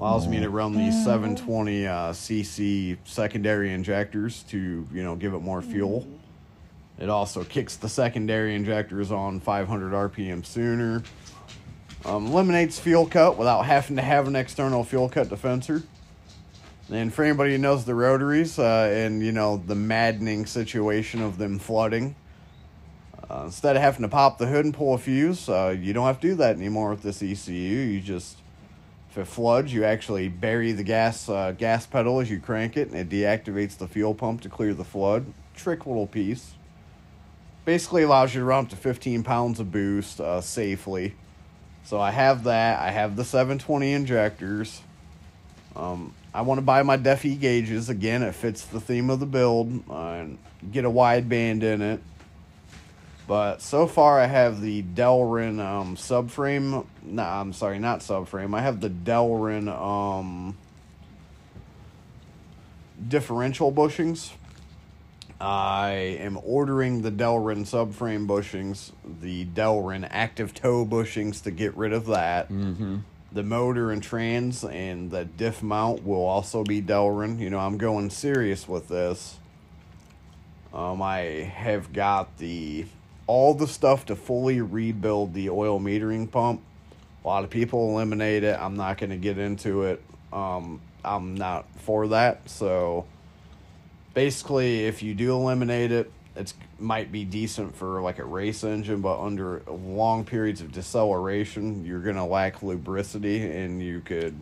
Allows me to run these 720 uh, cc secondary injectors to you know give it more fuel. It also kicks the secondary injectors on 500 RPM sooner. Um, eliminates fuel cut without having to have an external fuel cut defensor. And for anybody who knows the rotaries uh, and you know the maddening situation of them flooding, uh, instead of having to pop the hood and pull a fuse, uh, you don't have to do that anymore with this ECU. You just, if it floods, you actually bury the gas uh, gas pedal as you crank it, and it deactivates the fuel pump to clear the flood. Trick little piece. Basically allows you to run up to 15 pounds of boost uh, safely. So I have that. I have the 720 injectors. Um, I want to buy my Defi gauges again. It fits the theme of the build and get a wide band in it. But so far, I have the Delrin um, subframe. No, I'm sorry, not subframe. I have the Delrin um, differential bushings. I am ordering the Delrin subframe bushings, the Delrin active toe bushings to get rid of that. Mm-hmm. The motor and trans and the diff mount will also be Delrin. You know, I'm going serious with this. Um, I have got the all the stuff to fully rebuild the oil metering pump. A lot of people eliminate it. I'm not going to get into it. Um, I'm not for that. So basically, if you do eliminate it, it might be decent for like a race engine, but under long periods of deceleration, you're going to lack lubricity, and you could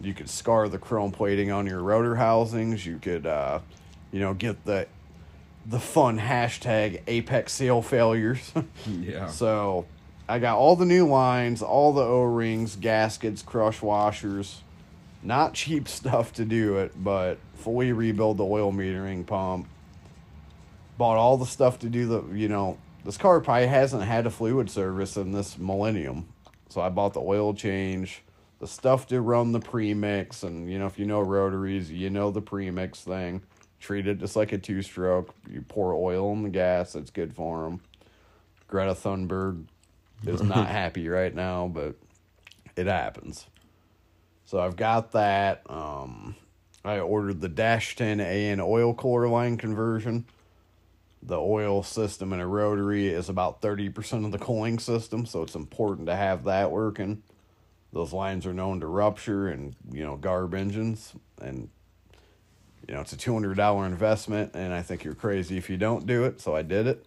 you could scar the chrome plating on your rotor housings. You could, uh, you know, get the the fun hashtag apex seal failures. Yeah. so I got all the new lines, all the O rings, gaskets, crush washers. Not cheap stuff to do it, but fully rebuild the oil metering pump. Bought all the stuff to do the, you know, this car probably hasn't had a fluid service in this millennium. So I bought the oil change, the stuff to run the premix, and you know, if you know rotaries, you know the premix thing. Treat it just like a two stroke. You pour oil in the gas, it's good for them. Greta Thunberg is not happy right now, but it happens. So I've got that. Um, I ordered the Dash 10 AN oil cooler line conversion. The oil system in a rotary is about 30% of the cooling system, so it's important to have that working. Those lines are known to rupture and, you know, garb engines. And, you know, it's a $200 investment, and I think you're crazy if you don't do it, so I did it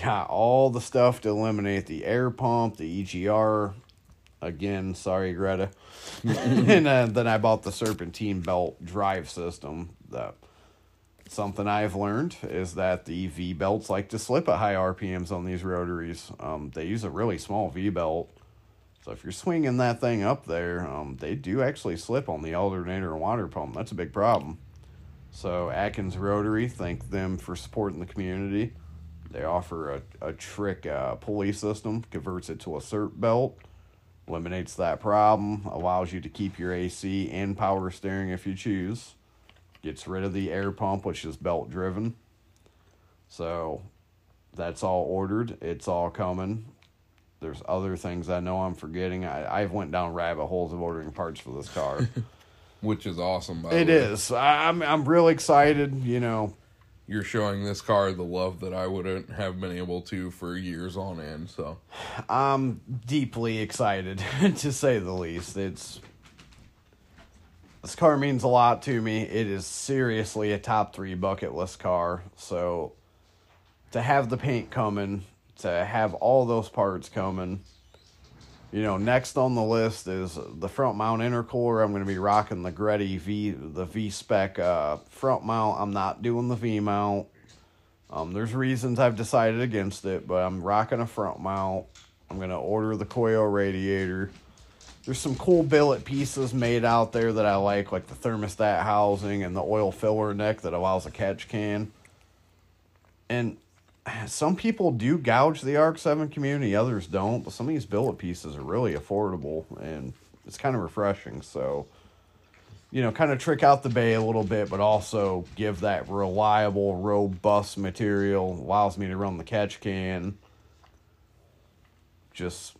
got all the stuff to eliminate the air pump, the EGR. Again, sorry, Greta. and uh, then I bought the serpentine belt drive system. The something I've learned is that the V belts like to slip at high RPMs on these rotaries. Um, they use a really small V belt, so if you're swinging that thing up there, um, they do actually slip on the alternator and water pump. That's a big problem. So Atkins Rotary, thank them for supporting the community. They offer a, a trick uh, pulley system, converts it to a SERP belt, eliminates that problem, allows you to keep your AC and power steering if you choose, gets rid of the air pump, which is belt driven. So that's all ordered. It's all coming. There's other things I know I'm forgetting. I, I've went down rabbit holes of ordering parts for this car. Which is awesome. By it way. is. I, I'm I'm real excited. You know, You're showing this car the love that I wouldn't have been able to for years on end. So I'm deeply excited to say the least. It's this car means a lot to me. It is seriously a top three bucket list car. So to have the paint coming, to have all those parts coming, you know, next on the list is the front mount intercooler. I'm going to be rocking the GReddy V, the V spec uh, front mount. I'm not doing the V mount. Um, there's reasons I've decided against it, but I'm rocking a front mount. I'm gonna order the Koyo radiator. There's some cool billet pieces made out there that I like, like the thermostat housing and the oil filler neck that allows a catch can. And some people do gouge the RX-7 community, others don't, but some of these billet pieces are really affordable and it's kind of refreshing. So, you know, kind of trick out the bay a little bit, but also give that reliable, robust material, allows me to run the catch can. Just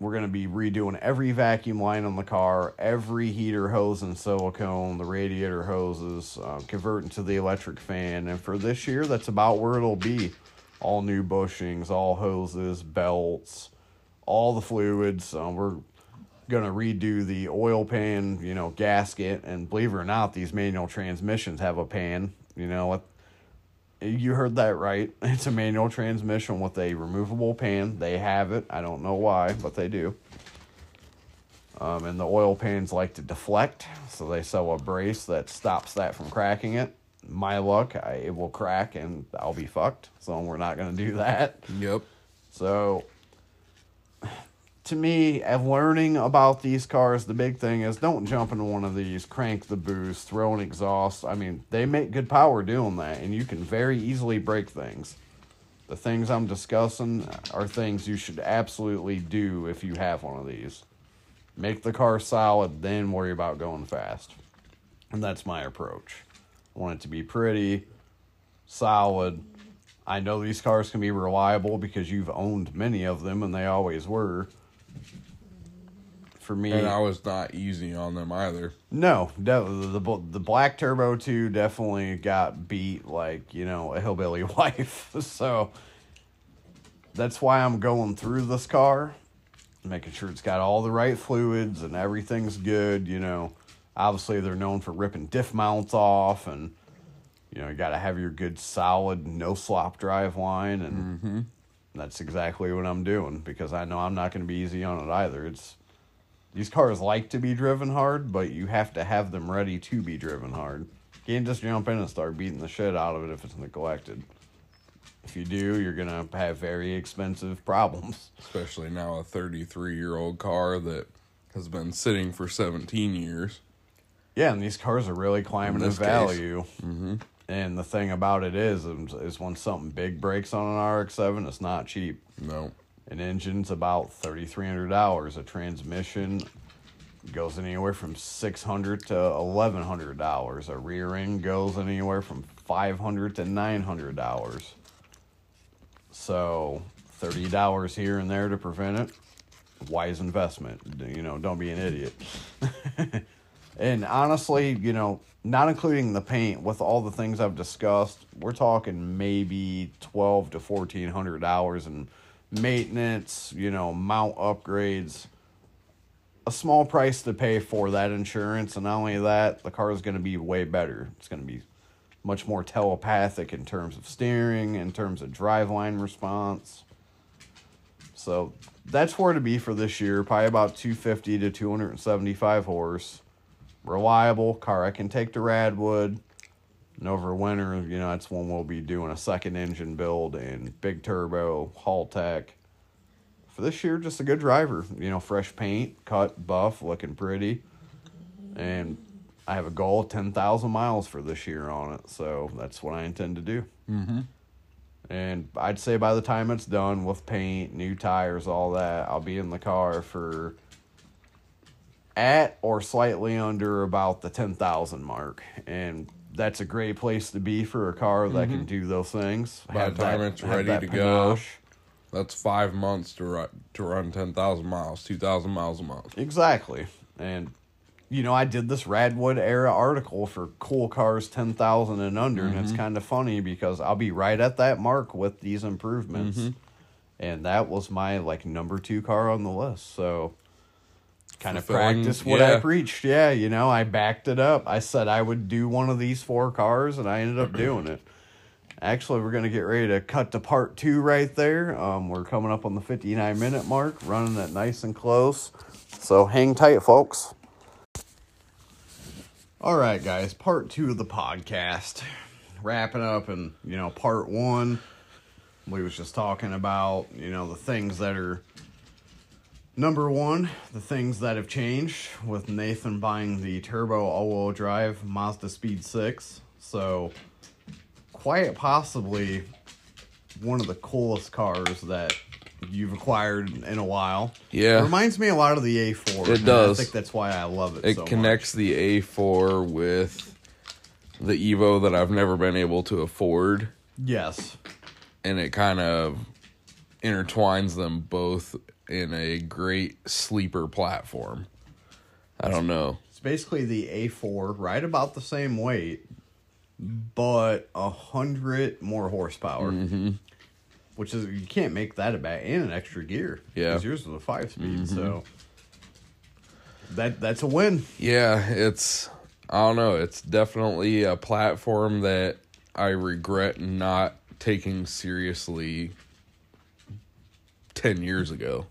we're going to be redoing every vacuum line on the car, every heater hose and silicone, the radiator hoses, uh, converting to the electric fan. And for this year, that's about where it'll be. All new bushings, all hoses, belts, all the fluids. Um, we're going to redo the oil pan, you know, gasket. And believe it or not, these manual transmissions have a pan. You know? You heard that right. It's a manual transmission with a removable pan. They have it. I don't know why, but they do. Um, and the oil pans like to deflect, so they sell a brace that stops that from cracking it. My luck, I, it will crack and I'll be fucked. So we're not going to do that. Yep. So, to me, of learning about these cars, the big thing is don't jump into one of these, crank the boost, throw an exhaust. I mean, they make good power doing that, and you can very easily break things. The things I'm discussing are things you should absolutely do if you have one of these. Make the car solid, then worry about going fast. And that's my approach. I want it to be pretty, solid, I know these cars can be reliable because you've owned many of them and they always were. For me, And I was not easy on them either. no, the, the the Black Turbo 2 definitely got beat like, you know, a hillbilly wife. so that's why I'm going through this car, making sure it's got all the right fluids and everything's good, you know. Obviously, they're known for ripping diff mounts off and you know, you got to have your good solid no slop drive line and mm-hmm. that's exactly what I'm doing because I know I'm not going to be easy on it either. It's these cars like to be driven hard, but you have to have them ready to be driven hard. You can't just jump in and start beating the shit out of it if it's neglected. If you do, you're gonna have very expensive problems. Especially now a 33 year old car that has been sitting for 17 years. Yeah, and these cars are really climbing In in value. Mm-hmm. And the thing about it is, is when something big breaks on an RX-7, it's not cheap. No. An engine's about thirty three hundred dollars. A transmission goes anywhere from six hundred to eleven hundred dollars. A rear end goes anywhere from five hundred to nine hundred dollars. So thirty dollars here and there to prevent it. Wise investment. You know, don't be an idiot. and honestly, you know, not including the paint with all the things I've discussed, we're talking maybe twelve to fourteen hundred dollars in maintenance, you know, mount upgrades. A small price to pay for that insurance, and not only that, the car is going to be way better. It's going to be much more telepathic in terms of steering, in terms of driveline response. So that's where to be for this year. Probably about 250 to 275 horse. Reliable car I can take to Radwood. And over winter, you know, that's when we'll be doing a second engine build and big turbo, Haltech. For this year, just a good driver. You know, fresh paint, cut, buff, looking pretty. And I have a goal of 10,000 miles for this year on it. So that's what I intend to do. Mm-hmm. And I'd say by the time it's done with paint, new tires, all that, I'll be in the car for at or slightly under about the 10,000 mark. And that's a great place to be for a car that can do those things. Mm-hmm. By the time it's ready to go. panache. That's five months to run to run ten thousand miles, two thousand miles a month. Exactly. And you know, I did this Radwood era article for cool cars 10,000 and under and Mm-hmm. it's kind of funny because I'll be right at that mark with these improvements. Mm-hmm. And that was my like number 2 car on the list. So kind of practiced what I preached. Yeah, you know, I backed it up. I said I would do one of these four cars and I ended up doing it. Actually, we're going to get ready to cut to part two right there. Um, we're coming up on the 59 minute mark, running it nice and close. So hang tight, folks. All right, guys, part two of the podcast. Wrapping up, and, you know, part one, we was just talking about, you know, the things that are Number one, the things that have changed with Nathan buying the turbo all-wheel drive Mazda Speed 6. So, quite possibly one of the coolest cars that you've acquired in a while. Yeah. It reminds me a lot of the A4. It does. I think that's why I love it It so connects the A4 with the Evo that I've never been able to afford. Yes. and it kind of intertwines them both in a great sleeper platform. I don't know. It's basically the A4, right about the same weight, but a hundred more horsepower. Mm-hmm. Which is you can't make that a bad and an extra gear. Yeah. Mm-hmm. because yours is a five speed, so that that's a win. Yeah, it's I don't know. It's definitely a platform that I regret not taking seriously ten years ago.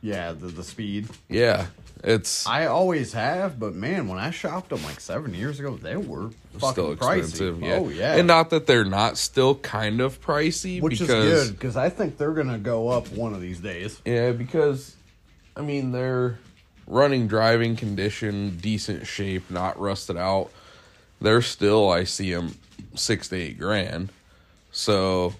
Yeah, the the speed. Yeah, it's I always have, but man, when I shopped them like seven years ago, they were fucking still pricey. expensive. Yeah. Oh yeah, and not that they're not still kind of pricey, which because, is good because I think they're gonna go up one of these days. Yeah, because I mean they're running driving condition, decent shape, not rusted out. They're still I see them six to eight grand. So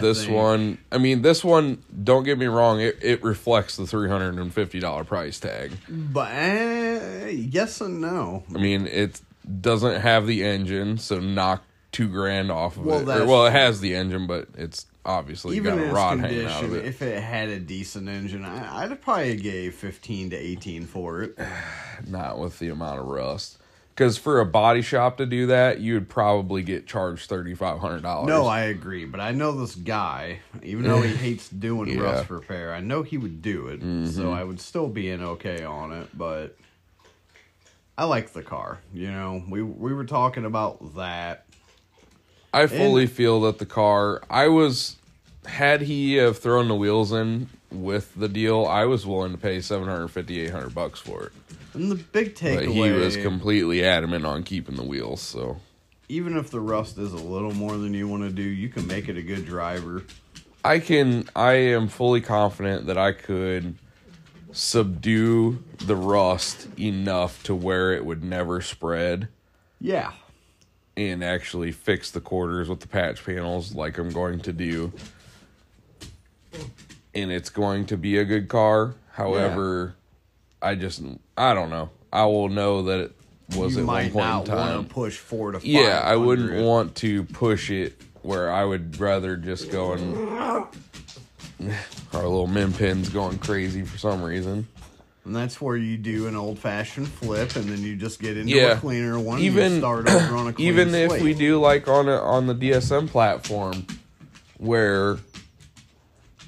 this think- one, I mean this one. Don't get me wrong, it it reflects the three hundred and fifty dollar price tag. But eh, yes and no. I mean it doesn't have the engine, so knock two grand off of Well, it. Or, well, it has the engine, but it's obviously Even got in a its rod hanging out of condition, it. if it had a decent engine, I, I'd probably gave fifteen to eighteen for it. not with the amount of rust. Because for a body shop to do that, you would probably get charged thirty five hundred dollars. No, I agree, but I know this guy. Even though he hates doing Yeah. rust repair, I know he would do it. Mm-hmm. So I would still be in okay on it. But I like the car. You know, we we were talking about that. I fully feel that the car. I was had he have thrown the wheels in with the deal, I was willing to pay 750 800 bucks for it. And the big But takeaway, he was completely adamant on keeping the wheels. So even if the rust is a little more than you want to do, you can make it a good driver. I can. I am fully confident that I could subdue the rust enough to where it would never spread. Yeah, and actually fix the quarters with the patch panels like I'm going to do. And it's going to be a good car. However, I just I don't know. I will know that it was you at one might point in not want time. to push four to five. Yeah, I wouldn't want to push it where I would rather just go and our little min pin's going crazy for some reason. And that's where you do an old fashioned flip, and then you just get into Yeah. a cleaner one. Even- start over on a clean even if we do like on a, on the DSM platform where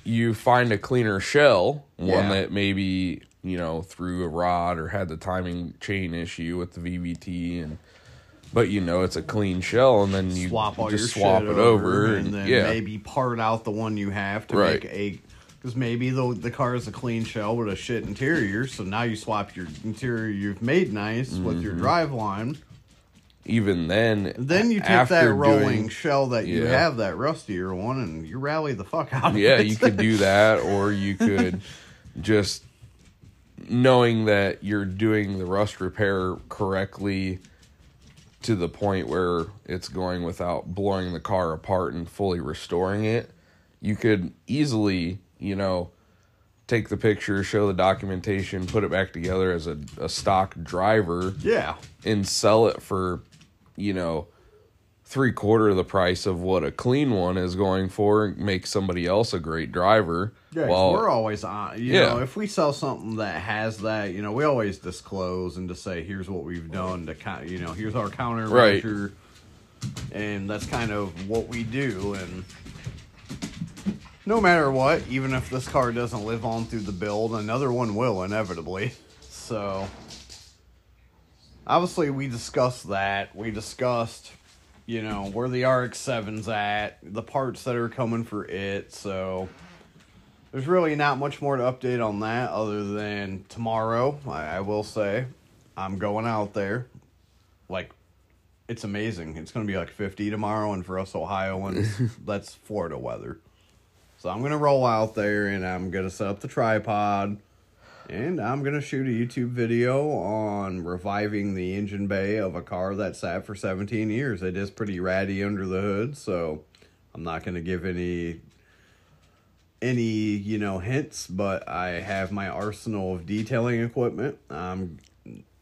you find a cleaner shell, one Yeah. that maybe you know threw a rod or had the timing chain issue with the VVT and but you know it's a clean shell and then you swap all just your swap shit it over and, and, then yeah maybe part out the one you have to Right. make a because maybe the the car is a clean shell with a shit interior so now you swap your interior you've made nice with Mm-hmm. your drive line even then then you take that doing- rolling shell that you Yeah. have that rustier one and you rally the fuck out of yeah you could do that or you could just knowing that you're doing the rust repair correctly to the point where it's going without blowing the car apart and fully restoring it you could easily you know take the picture show the documentation put it back together as a, a stock driver yeah. and sell it for you know three quarter of the price of what a clean one is going for make somebody else a great driver Yeah, well we're always on. You Yeah. know, if we sell something that has that, you know, we always disclose and just say, "Here's what we've done to kind, you know, here's our Right. countermeasure," and that's kind of what we do. And no matter what, even if this car doesn't live on through the build, another one will inevitably. So, obviously, we discussed that. We discussed, you know, where the RX-7's at, the parts that are coming for it. So there's really not much more to update on that other than tomorrow, I, I will say, I'm going out there. Like, it's amazing. It's going to be like 50 tomorrow, and for us Ohioans, that's Florida weather. So I'm going to roll out there and I'm going to set up the tripod. And I'm going to shoot a YouTube video on reviving the engine bay of a car that sat for 17 years. It is pretty ratty under the hood, so I'm not going to give any any you know hints but i have my arsenal of detailing equipment um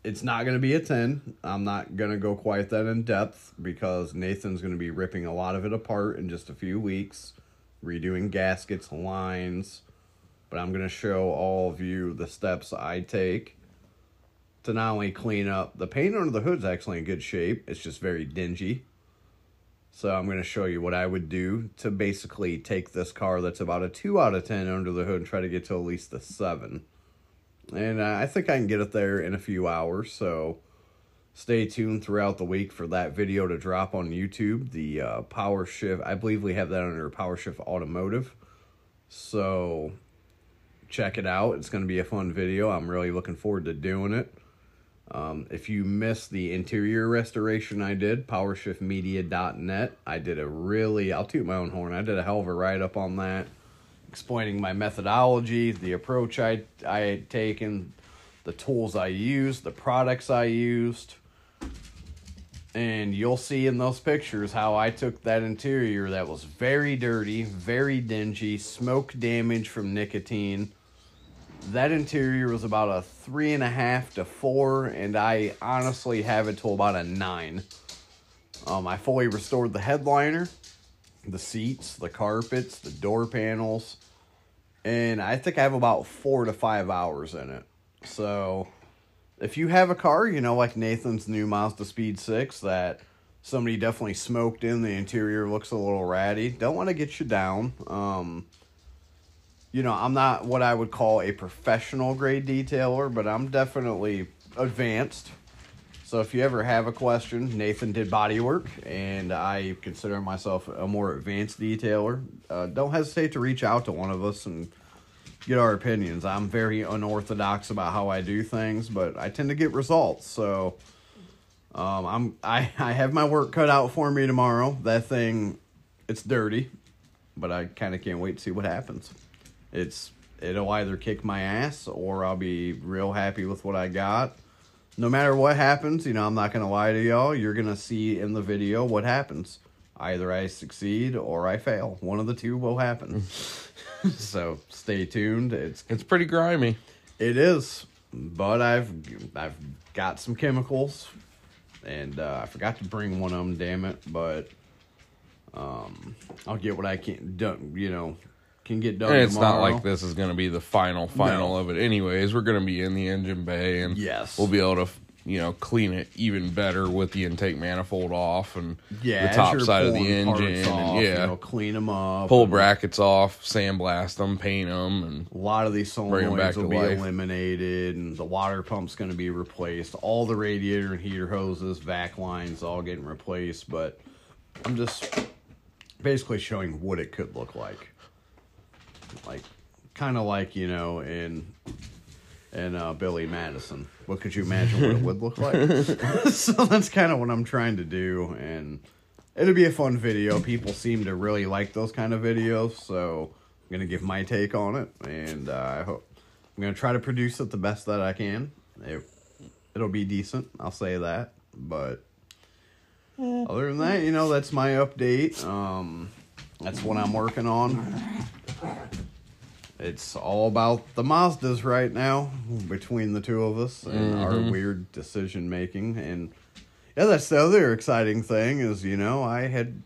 it's not going to be a 10 i'm not going to go quite that in depth because nathan's going to be ripping a lot of it apart in just a few weeks redoing gaskets lines but I'm going to show all of you the steps I take to not only clean up the paint under the hood's actually in good shape, it's just very dingy. So I'm going to show you what I would do to basically take this car that's about a 2 out of 10 under the hood and try to get to at least a 7. And I think I can get it there in a few hours, so stay tuned throughout the week for that video to drop on YouTube. The uh, Power Shift, I believe we have that under Power Shift Automotive. So check it out. It's going to be a fun video. I'm really looking forward to doing it. Um, if you missed the interior restoration I did, powershiftmedia.net, I did a really, I'll toot my own horn, I did a hell of a write up on that, explaining my methodology, the approach I, I had taken, the tools I used, the products I used. And you'll see in those pictures how I took that interior that was very dirty, very dingy, smoke damage from nicotine. That interior was about a three and a half to four, and I honestly have it to about a nine. Um, I fully restored the headliner, the seats, the carpets, the door panels, and I think I have about four to five hours in it. So if you have a car, you know, like Nathan's new Mazda Speed 6 that somebody definitely smoked in, the interior looks a little ratty, don't want to get you down. Um, you know, I'm not what I would call a professional grade detailer, but I'm definitely advanced. So if you ever have a question, Nathan did body work, and I consider myself a more advanced detailer. Uh, don't hesitate to reach out to one of us and get our opinions. I'm very unorthodox about how I do things, but I tend to get results. So um, I'm I, I have my work cut out for me tomorrow. That thing, it's dirty, but I kind of can't wait to see what happens. It's it'll either kick my ass or I'll be real happy with what I got. No matter what happens, you know, I'm not gonna lie to y'all. You're gonna see in the video what happens. Either I succeed or I fail. One of the two will happen. so stay tuned. It's It's pretty grimy. it is, but I've I've got some chemicals, and uh, I forgot to bring one of them. Damn it! But um, I'll get what I can done. You know, can get done. And it's not like this is going to be the final final No. of it. Anyways, we're going to be in the engine bay, and Yes. we'll be able to you know clean it even better with the intake manifold off and Yeah, the top side of the engine, off, and yeah, you know, clean them up. pull brackets off, sandblast them, paint them, and A lot of these solenoids will be life. eliminated, and the water pump's going to be replaced. All the radiator and heater hoses, vac lines, all getting replaced. But I'm just basically showing what it could look like, like kind of like you know in in uh, Billy Madison. What could you imagine what it would look like? so that's kind of what I'm trying to do, and it'll be a fun video. People seem to really like those kind of videos, so I'm gonna give my take on it, and uh, I hope I'm gonna try to produce it the best that I can. It, it'll be decent, I'll say that. But other than that, you know, that's my update. Um, that's what I'm working on. It's all about the Mazdas right now between the two of us and our mm-hmm. weird decision making. And yeah, that's the other exciting thing is, you know, I had,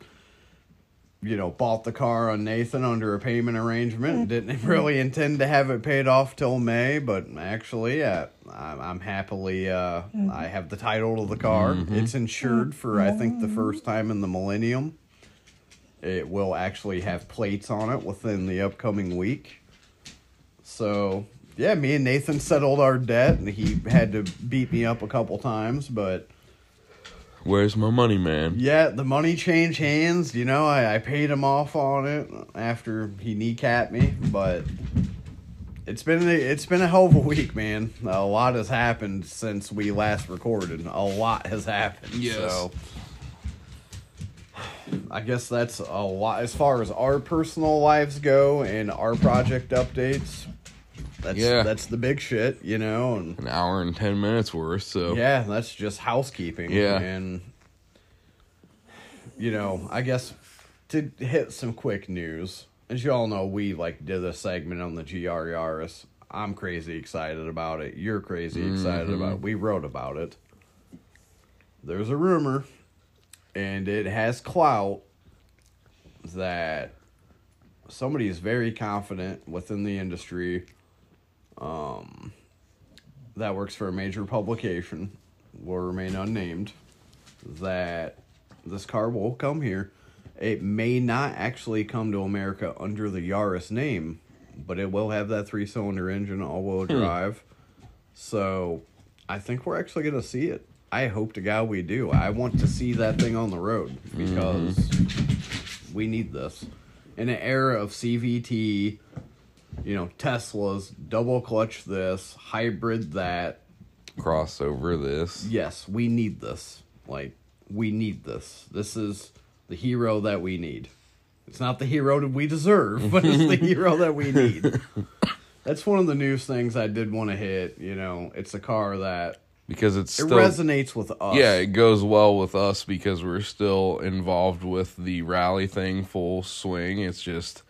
you know, bought the car on Nathan under a payment arrangement. Mm. Didn't really intend to have it paid off till May, but actually, yeah, I'm, I'm happily, uh, mm. I have the title of the car. Mm-hmm. It's insured for, I think, the mm-hmm. first time in the millennium. It will actually have plates on it within the upcoming week. So yeah, me and Nathan settled our debt, and he had to beat me up a couple times, but where's my money, man? yeah, the money changed hands. You know, I, I paid him off on it after he kneecapped me, but it's been a, it's been a hell of a week, man. A lot has happened since we last recorded. A lot has happened. Yes. So I guess that's a lot as far as our personal lives go and our project updates. That's Yeah. that's the big shit, you know, and An hour and ten minutes worth. So yeah, that's just housekeeping. Yeah. And, you know, I guess to hit some quick news, as you all know, we like did a segment on the GR Yaris. I'm crazy excited about it. You're crazy excited mm-hmm. about it. We wrote about it. There's a rumor, and it has clout, that somebody is very confident within the industry um, that works for a major publication, will remain unnamed, that this car will come here. It may not actually come to America under the Yaris name, but it will have that three cylinder engine, all wheel drive. So I think we're actually going to see it. I hope to God we do. I want to see that thing on the road mm-hmm. because we need this. In an era of CVT, you know, Teslas, double clutch this, hybrid that, Crossover this. yes, we need this. Like, we need this. This is the hero that we need. It's not the hero that we deserve, but it's the hero that we need. That's one of the news things I did want to hit. You know, it's a car that Because it's it still resonates with us. Yeah, it goes well with us because we're still involved with the rally thing full swing. It's just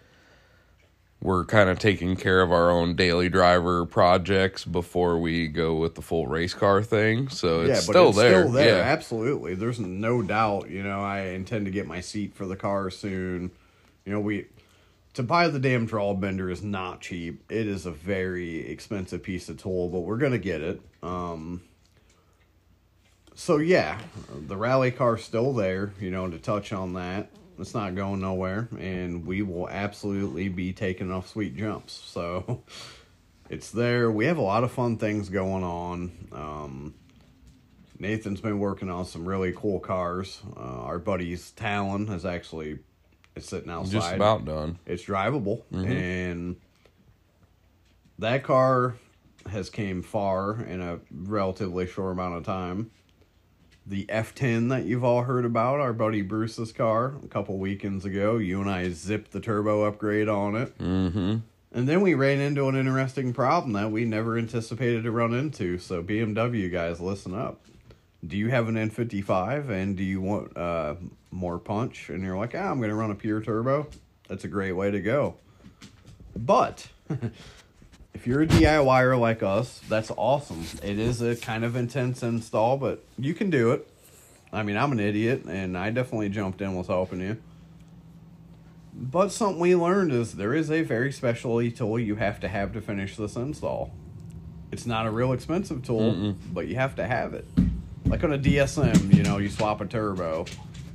we're kind of taking care of our own daily driver projects before we go with the full race car thing. So it's yeah, still it's there. still there. Yeah. Absolutely. There's no doubt. You know, I intend to get my seat for the car soon. You know, we to buy the damn draw bender is not cheap. It is a very expensive piece of tool, but we're gonna get it. Um, so yeah, the rally car's still there. You know, to touch on that, it's not going nowhere, and we will absolutely be taking off sweet jumps. So it's there. We have a lot of fun things going on. Um, Nathan's been working on some really cool cars. Uh, our buddy's Talon is actually it's sitting outside. Just about done. It's drivable, and that car has came far in a relatively short amount of time. The F10 that you've all heard about, our buddy Bruce's car, a couple weekends ago, you and I zipped the turbo upgrade on it. Mm-hmm. And then we ran into an interesting problem that we never anticipated to run into. So BMW guys, listen up. Do you have an N55 and do you want uh, more punch? And you're like, ah, I'm going to run a pure turbo. That's a great way to go. But if you're a DIYer like us, that's awesome. It is a kind of intense install, but you can do it. I mean, I'm an idiot, and I definitely jumped in with helping you. But something we learned is there is a very specialty tool you have to have to finish this install. It's not a real expensive tool, but you have to have it. Like on a DSM, you know, you swap a turbo.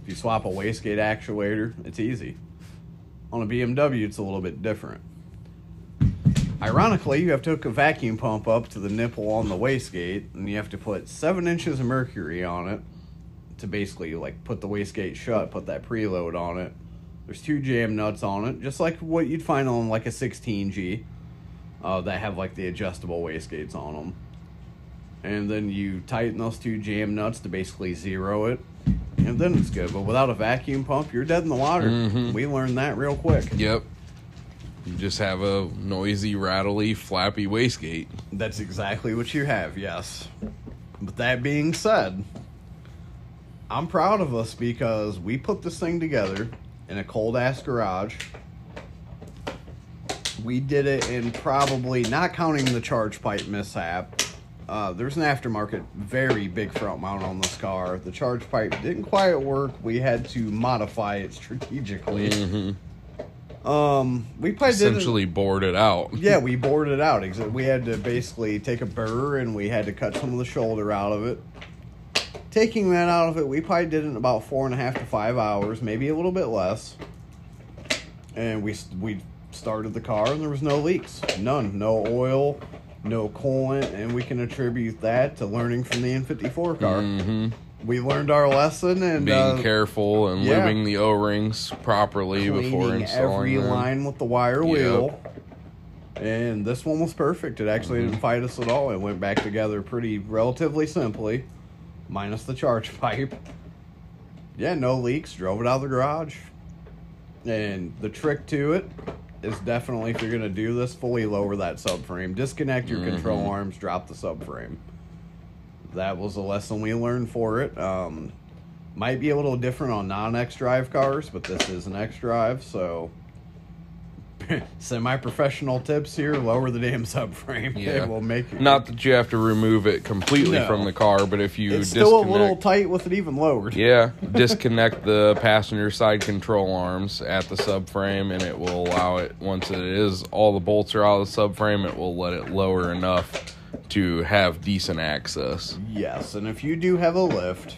If you swap a wastegate actuator, it's easy. On a BMW, it's a little bit different. Ironically, you have to hook a vacuum pump up to the nipple on the wastegate, and you have to put seven inches of mercury on it to basically like put the wastegate shut, put that preload on it. There's two jam nuts on it, just like what you'd find on like a 16G, uh, that have like the adjustable wastegates on them. And then you tighten those two jam nuts to basically zero it, and then it's good. But without a vacuum pump, you're dead in the water. We learned that real quick. Yep. You just have a noisy, rattly, flappy wastegate. That's exactly what you have, yes. But that being said, I'm proud of us because we put this thing together in a cold ass garage. We did it in probably, not counting the charge pipe mishap, uh, there's an aftermarket, very big front mount on this car. The charge pipe didn't quite work. We had to modify it strategically. Um, we it- Essentially bored it out. yeah, we bored it out. We had to basically take a burr and we had to cut some of the shoulder out of it. Taking that out of it, we probably did it in about four and a half to five hours, maybe a little bit less. And we we started the car and there was no leaks, none, no oil, no coolant, and we can attribute that to learning from the N54 car. hmm We learned our lesson and Being uh, careful and yeah. living the O rings properly before cleaning installing every them. line with the wire Yep. wheel. And this one was perfect. It actually Mm-hmm. didn't fight us at all. It went back together pretty relatively simply, minus the charge pipe. Yeah, no leaks. Drove it out of the garage. And the trick to it is definitely if you're gonna do this, fully lower that subframe. Disconnect your control Mm-hmm. arms. Drop the subframe. That was a lesson we learned for it. Um, might be a little different on non X drive cars, but this is an X drive, so semi-professional tips here. Lower the damn subframe. Yeah. It will make it. Not that you have to remove it completely No. from the car, but if you It's still a little tight with it even lowered. yeah, disconnect the passenger side control arms at the subframe, and it will allow it. Once it is all the bolts are out of the subframe, it will let it lower enough to have decent access. Yes, and if you do have a lift,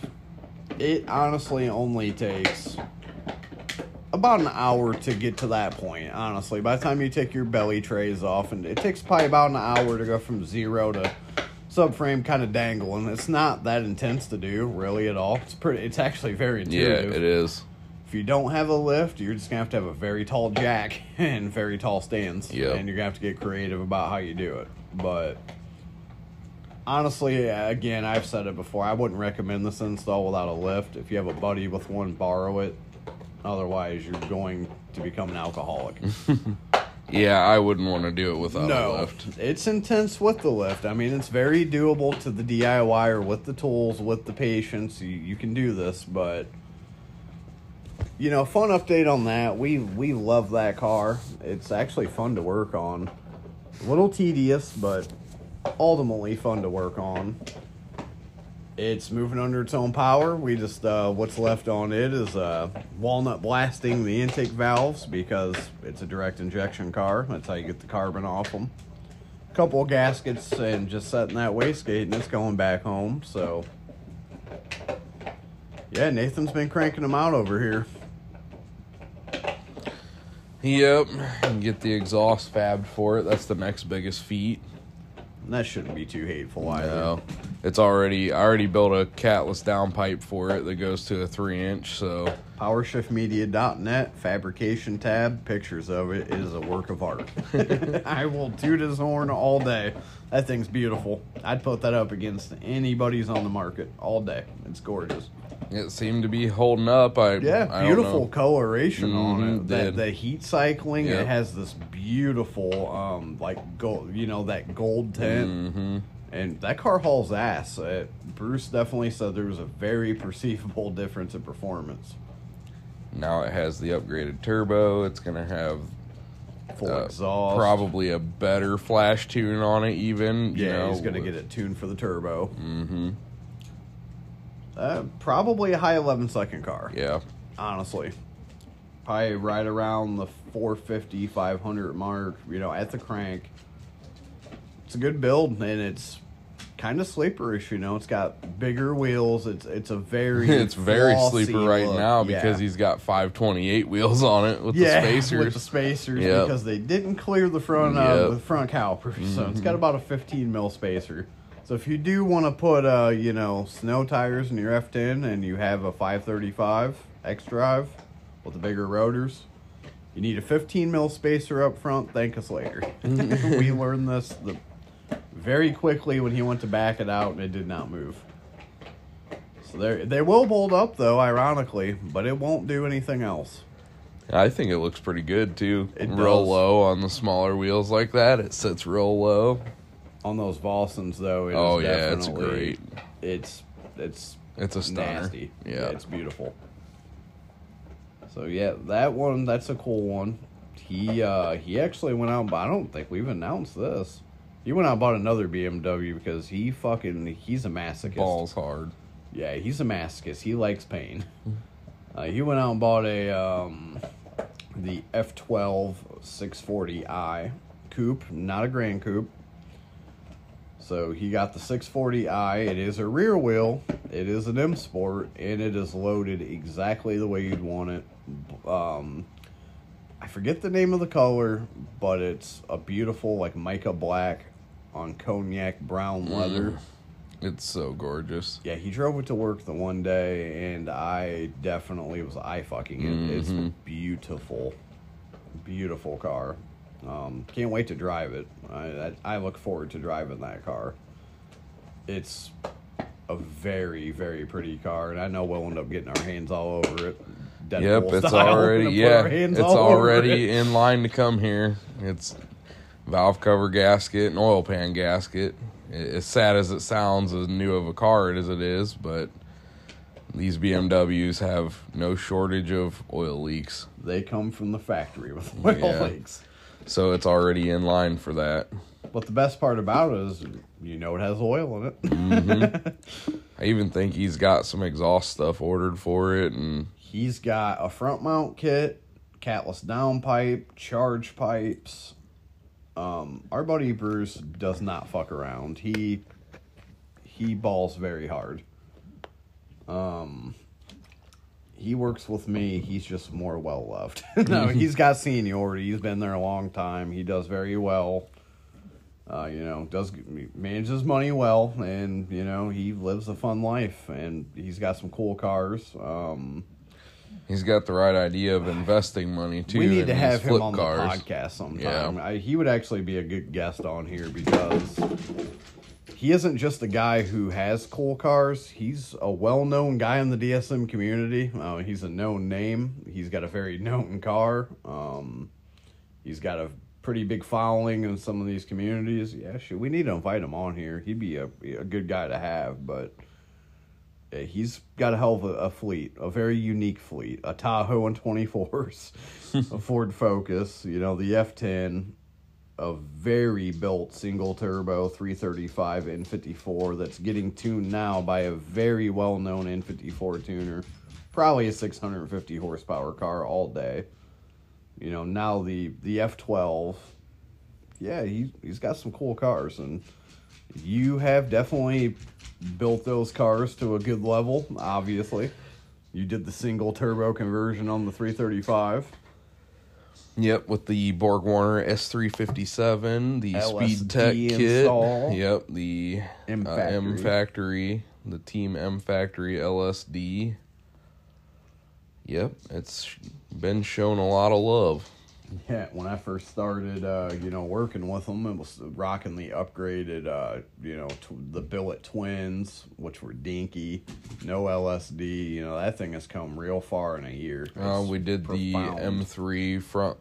it honestly only takes about an hour to get to that point. Honestly, by the time you take your belly trays off, and it takes probably about an hour to go from zero to subframe kind of dangling. It's not that intense to do, really at all. It's pretty. It's actually very Yeah, it is. If you don't have a lift, you're just gonna have to have a very tall jack and very tall stands. Yep. And you're gonna have to get creative about how you do it. But honestly, again, I've said it before. I wouldn't recommend this install without a lift. If you have a buddy with one, borrow it. Otherwise, you're going to become an alcoholic. Yeah, I wouldn't want to do it without a lift. it's intense with the lift. I mean, it's very doable to the DIYer with the tools, with the patience. You, you can do this, but you know, fun update on that. We we love that car. It's actually fun to work on. A little tedious, but ultimately fun to work on. It's moving under its own power. We just uh, what's left on it is uh, walnut blasting the intake valves because it's a direct injection car. That's how you get the carbon off them. A Couple gaskets and just setting that wastegate, and it's going back home. So, yeah, Nathan's been cranking them out over here. Yep, and get the exhaust fabbed for it. That's the next biggest feat. That shouldn't be too hateful either. No, it's already. I already built a catless downpipe for it that goes to a three inch. So PowershiftMedia.net fabrication tab, pictures of it. It is a work of art. I will toot his horn all day. That thing's beautiful. I'd put that up against anybody's on the market all day. It's gorgeous. it seemed to be holding up. I Yeah, I don't beautiful coloration on Mhm, it. That did. the heat cycling, Yep. it has this beautiful, um, like gold. You know that gold tint. Mhm. And that car hauls ass. Uh, Bruce definitely said there was a very perceivable difference in performance. Now it has the upgraded turbo. It's gonna have Full uh, exhaust. probably a better flash tune on it. Even you Yeah, know, he's gonna get it tuned for the turbo. Mm-hmm. Uh, probably a high 11 second car, Yeah, honestly. Probably right around the 450, 500 mark, you know, at the crank. It's a good build, and it's kind of sleeperish, you know. It's got bigger wheels. It's it's a very it's very sleeper right look. now Yeah. because he's got 528 wheels on it with yeah, the spacers. with the spacers Yep. because they didn't clear the front uh, Yep. Mm-hmm. the front caliper, so it's got about a 15 mil spacer. So if you do want to put uh you know snow tires in your F10 and you have a 535 X drive with the bigger rotors, you need a 15 mil spacer up front. Thank us later. we learned this the, very quickly when he went to back it out and it did not move. So they they will bolt up though, ironically, but it won't do anything else. I think it looks pretty good too. It real does. low on the smaller wheels like that. It sits real low. On those Vossens, though, Oh, yeah, it's great. It's it's It's a stunner. nasty. Yeah. it's beautiful. So yeah, that one that's a cool one. He uh he actually went out, but I don't think we've announced this. He went out and bought another BMW because he fucking he's a masochist. Balls hard. Yeah, he's a masochist. He likes pain. Uh, he went out and bought a um, the F12 640i coupe, not a Grand Coupe. So he got the 640i. It is a rear wheel. It is an M Sport, and it is loaded exactly the way you'd want it. Um, I forget the name of the color, but it's a beautiful like mica black on cognac brown leather. It's so gorgeous. Yeah, he drove it to work the one day, and I definitely was eye fucking it. It's beautiful, beautiful car. Um, can't wait to drive it. I, I I look forward to driving that car. It's a very very pretty car, and I know we'll end up getting our hands all over it. Yep, Deadpool it's style. Already yeah, it's already it. in line to come here. It's valve cover gasket and oil pan gasket. As sad as it sounds, as new of a car as it is, but these BMWs have no shortage of oil leaks. They come from the factory with oil Yeah. leaks. So it's already in line for that. But the best part about it is, you know, it has oil in it. Mm-hmm. I even think he's got some exhaust stuff ordered for it, and He's got a front mount kit, catless downpipe, charge pipes. Um, our buddy Bruce does not fuck around. He he balls very hard. Um, he works with me. He's just more well loved. no, he's got seniority. He's been there a long time. He does very well. Uh, you know, does manages money well, and you know he lives a fun life, and he's got some cool cars. Um, he's got the right idea of investing money too. we need to have him on cars. the podcast sometime. Yeah. I, he would actually be a good guest on here because he isn't just a guy who has cool cars. He's a well-known guy in the DSM community. Uh, he's a known name. He's got a very known car. Um, he's got a pretty big following in some of these communities. Yeah, shoot, we need to invite him on here. He'd be a, a good guy to have, but Uh, he's got a hell of a, a fleet, a very unique fleet, a Tahoe and 24s, a Ford Focus, you know, the F10, a very built single turbo 335 N54 that's getting tuned now by a very well known N54 tuner. Probably a 650 horsepower car all day. You know, now the the F12, yeah, he he's got some cool cars and you have definitely built those cars to a good level, obviously. You did the single turbo conversion on the 335. Yep, with the Borg Warner S357, the LSD Speed Tech kit. Yep, the M uh, M Factory. Factory, the Team M Factory LSD. Yep, it's been shown a lot of love. Yeah, when I first started, uh, you know, working with them, it was rocking the upgraded, uh, you know, tw- the Billet Twins, which were dinky, no LSD. You know, that thing has come real far in a year. Uh, we did profound. the M3 front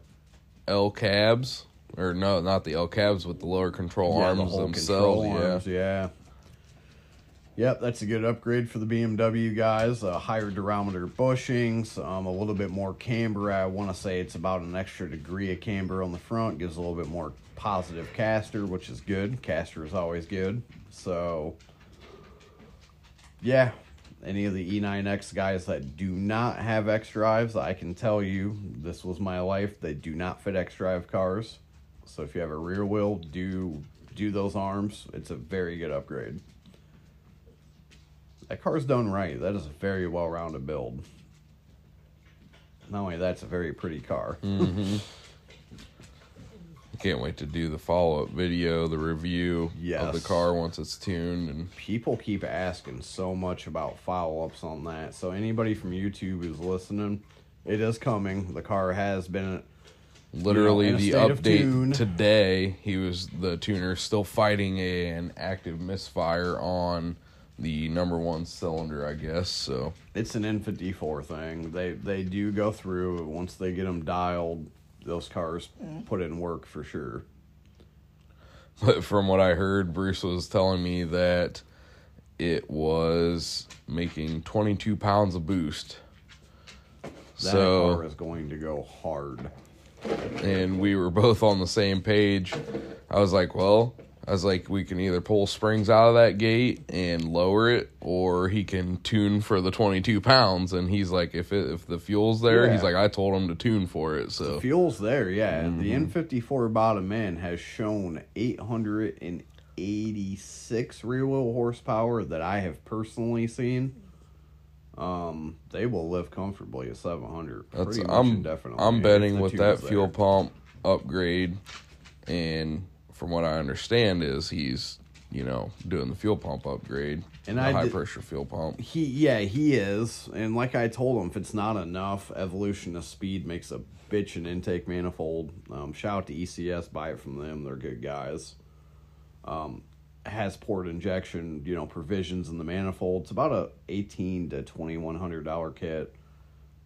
L cabs, or no, not the L cabs with the lower control yeah, arms the themselves. control yeah, arms, yeah. Yep, that's a good upgrade for the BMW guys. Uh, higher durometer bushings, um, a little bit more camber. I want to say it's about an extra degree of camber on the front. Gives a little bit more positive caster, which is good. Caster is always good. So, yeah, any of the E9X guys that do not have X drives, I can tell you this was my life. They do not fit X drive cars. So if you have a rear wheel, do do those arms. It's a very good upgrade. That car's done right. That is a very well rounded build. Not only that's a very pretty car. Mm-hmm. can't wait to do the follow up video, the review of the car once it's tuned, and People keep asking so much about follow ups on that. So anybody from YouTube who's listening, it is coming. The car has been literally in a the state of tune. update today. He was the tuner still fighting a, an active misfire on the number one cylinder, I guess. So it's an N54 thing. They they do go through once they get them dialed. Those cars mm. put in work for sure. But from what I heard, Bruce was telling me that it was making 22 pounds of boost. That so, car is going to go hard. and we were both on the same page. I was like, well, I was like, we can either pull springs out of that gate and lower it, or he can tune for the 22 pounds. And he's like, if it, if the fuel's there, he's like, I told him to tune for it. So Fuel's there, yeah. Mm-hmm. The N54 bottom end has shown 886 rear wheel horsepower that I have personally seen. Um, they will live comfortably at 700. That's I'm definitely. I'm betting with that there. fuel pump upgrade, and from what I understand is he's you know doing the fuel pump upgrade And the I high did- pressure fuel pump. He yeah, he is. And like I told him, if it's not enough, Evolution of Speed makes a bitch an intake manifold. Um, shout out to ECS, buy it from them. They're good guys. Um, has port injection, you know, provisions in the manifold. It's about a eighteen to twenty one hundred dollar kit,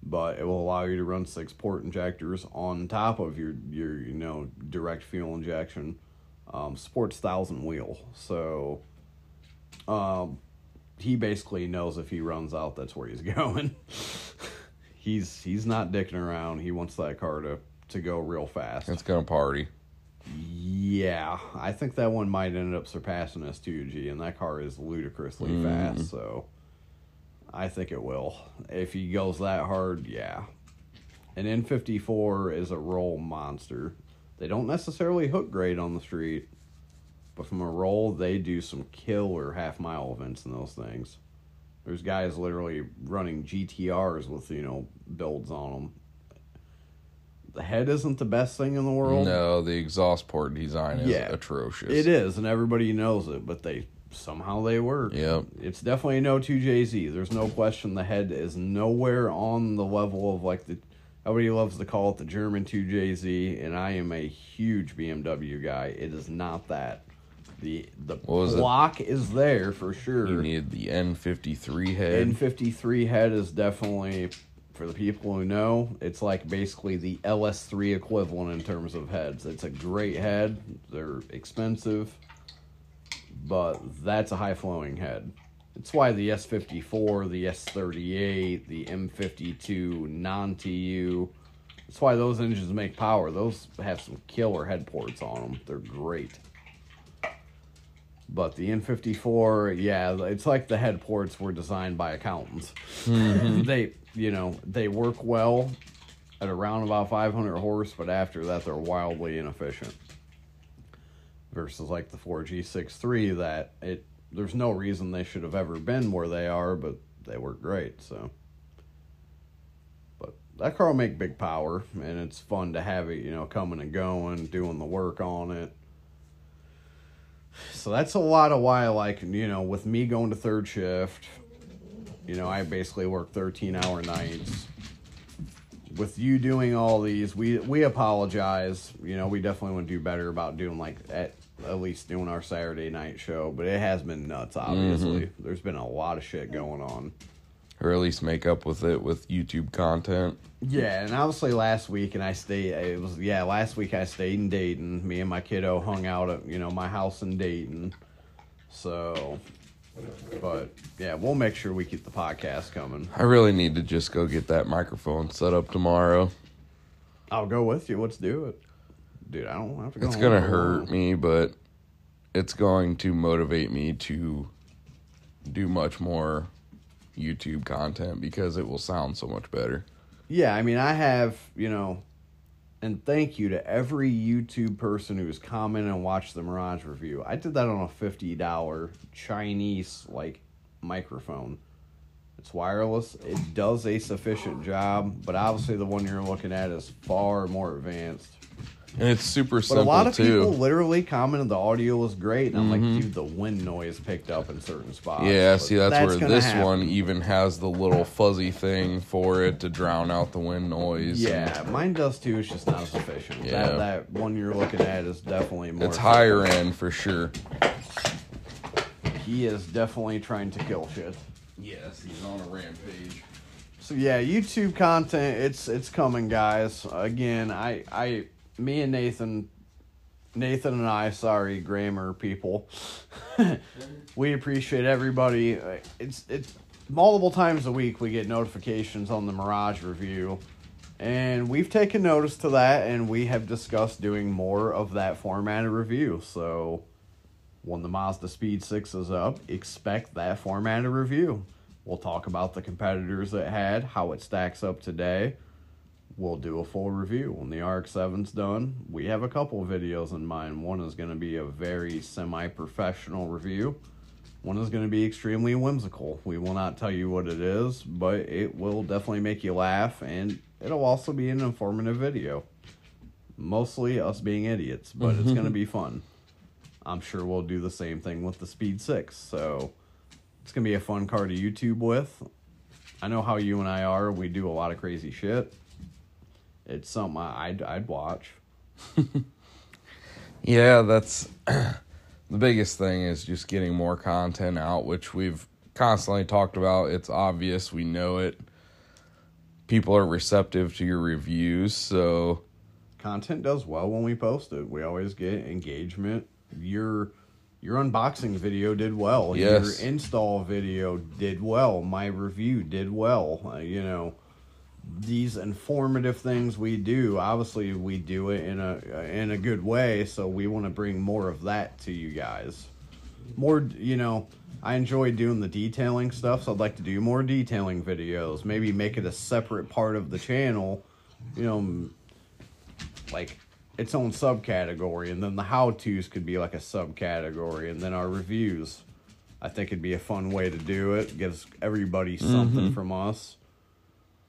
but it will allow you to run six port injectors on top of your your you know direct fuel injection. Um, sports thousand wheel, so um, he basically knows if he runs out, that's where he's going. he's he's not dicking around. He wants that car to to go real fast. It's gonna party. Yeah, I think that one might end up surpassing S2G, and that car is ludicrously fast. So, I think it will. If he goes that hard, yeah. An N54 is a roll monster. They don't necessarily hook great on the street, but from a roll, they do some killer half mile events in those things. There's guys literally running GTRs with you know builds on them. The head isn't the best thing in the world. No, the exhaust port design is Yeah. atrocious. It is, and everybody knows it, but they somehow they work. Yep. It's definitely no 2JZ. There's no question the head is nowhere on the level of like the everybody loves to call it the German 2JZ, and I am a huge BMW guy. It is not that. The the was it? block is there for sure. You need the N53 head. N53 head is definitely for the people who know, it's like basically the LS3 equivalent in terms of heads. It's a great head. They're expensive, but that's a high flowing head. It's why the S54, the S38, the M52 non TU, that's why those engines make power. Those have some killer head ports on them. They're great. But the N54, yeah, it's like the head ports were designed by accountants. Mm-hmm. they, you know, they work well at around about 500 horse, but after that, they're wildly inefficient. Versus like the 4G63, that it there's no reason they should have ever been where they are, but they work great. So, but that car will make big power, and it's fun to have it, you know, coming and going, doing the work on it. So that's a lot of why like, you know, with me going to third shift, you know, I basically work 13 hour nights. With you doing all these, we we apologize. You know, we definitely want to do better about doing like at at least doing our Saturday night show, but it has been nuts obviously. Mm-hmm. There's been a lot of shit going on. or at least make up with it with YouTube content. Yeah, and obviously last week, and I stayed. It was yeah, last week I stayed in Dayton. Me and my kiddo hung out at you know my house in Dayton. So, but yeah, we'll make sure we keep the podcast coming. I really need to just go get that microphone set up tomorrow. I'll go with you. Let's do it, dude. I don't have to go. It's gonna hurt me, but it's going to motivate me to do much more YouTube content because it will sound so much better. Yeah, I mean, I have, you know, and thank you to every YouTube person who's commented and watched the Mirage review. I did that on a $50 Chinese, like, microphone. It's wireless. It does a sufficient job, but obviously the one you're looking at is far more advanced. And it's super But simple a lot of too. Mm-hmm. people literally commented the audio was great, and I'm like, dude, the wind noise picked up in certain spots. yeah, But see that's, where gonna this happen. one even has the little fuzzy thing for it to drown out the wind noise. Yeah, mine does too. It's just not as efficient. Yeah. That that one you're looking at is definitely more. It's higher end for sure. He is definitely trying to kill shit. Yes, he's on a rampage. So yeah, YouTube content. It's it's coming, guys. Again, I I me and Nathan, Nathan and I. Sorry, grammar people. we appreciate everybody. It's it's multiple times a week we get notifications on the Mirage review. And we've taken notice to that, and we have discussed doing more of that formatted review. So, when the Mazda Speed 6 is up, expect that formatted review. We'll talk about the competitors it had, how it stacks up today. We'll do a full review. When the RX 7's done, we have a couple videos in mind. One is going to be a very semi professional review, one is going to be extremely whimsical. We will not tell you what it is, but it will definitely make you laugh, and it'll also be an informative video. Mostly us being idiots, but it's mm-hmm. going to be fun. I'm sure we'll do the same thing with the Speed 6. So it's going to be a fun car to YouTube with. I know how you and I are. We do a lot of crazy shit. It's something I'd, I'd watch. Yeah, that's the biggest thing is just getting more content out, which we've constantly talked about. It's obvious, we know it. People are receptive to your reviews, so Content does well when we post it. We always get engagement. Your your unboxing video did well. Yes. Your install video did well. My review did well. Uh, you know, these informative things we do, obviously we do it in a in a good way, so we want to bring more of that to you guys. More, you know, I enjoy doing the detailing stuff, so I'd like to do more detailing videos. Maybe make it a separate part of the channel, you know, like its own subcategory, and then the how tos could be like a subcategory, and then our reviews. I think it'd be a fun way to do it. Gives everybody something mm-hmm. from us.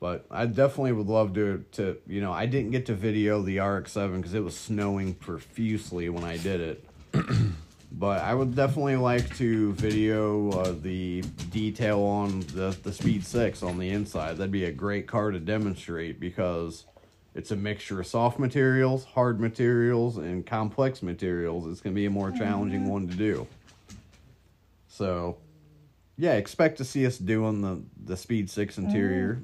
But I definitely would love to to you know I didn't get to video the RX-7 because it was snowing profusely when I did it. but I would definitely like to video uh, the detail on the the Speed Six on the inside. That'd be a great car to demonstrate because it's a mixture of soft materials, hard materials, and complex materials. It's gonna be a more challenging one to do. So, yeah, expect to see us doing the the Speed Six interior.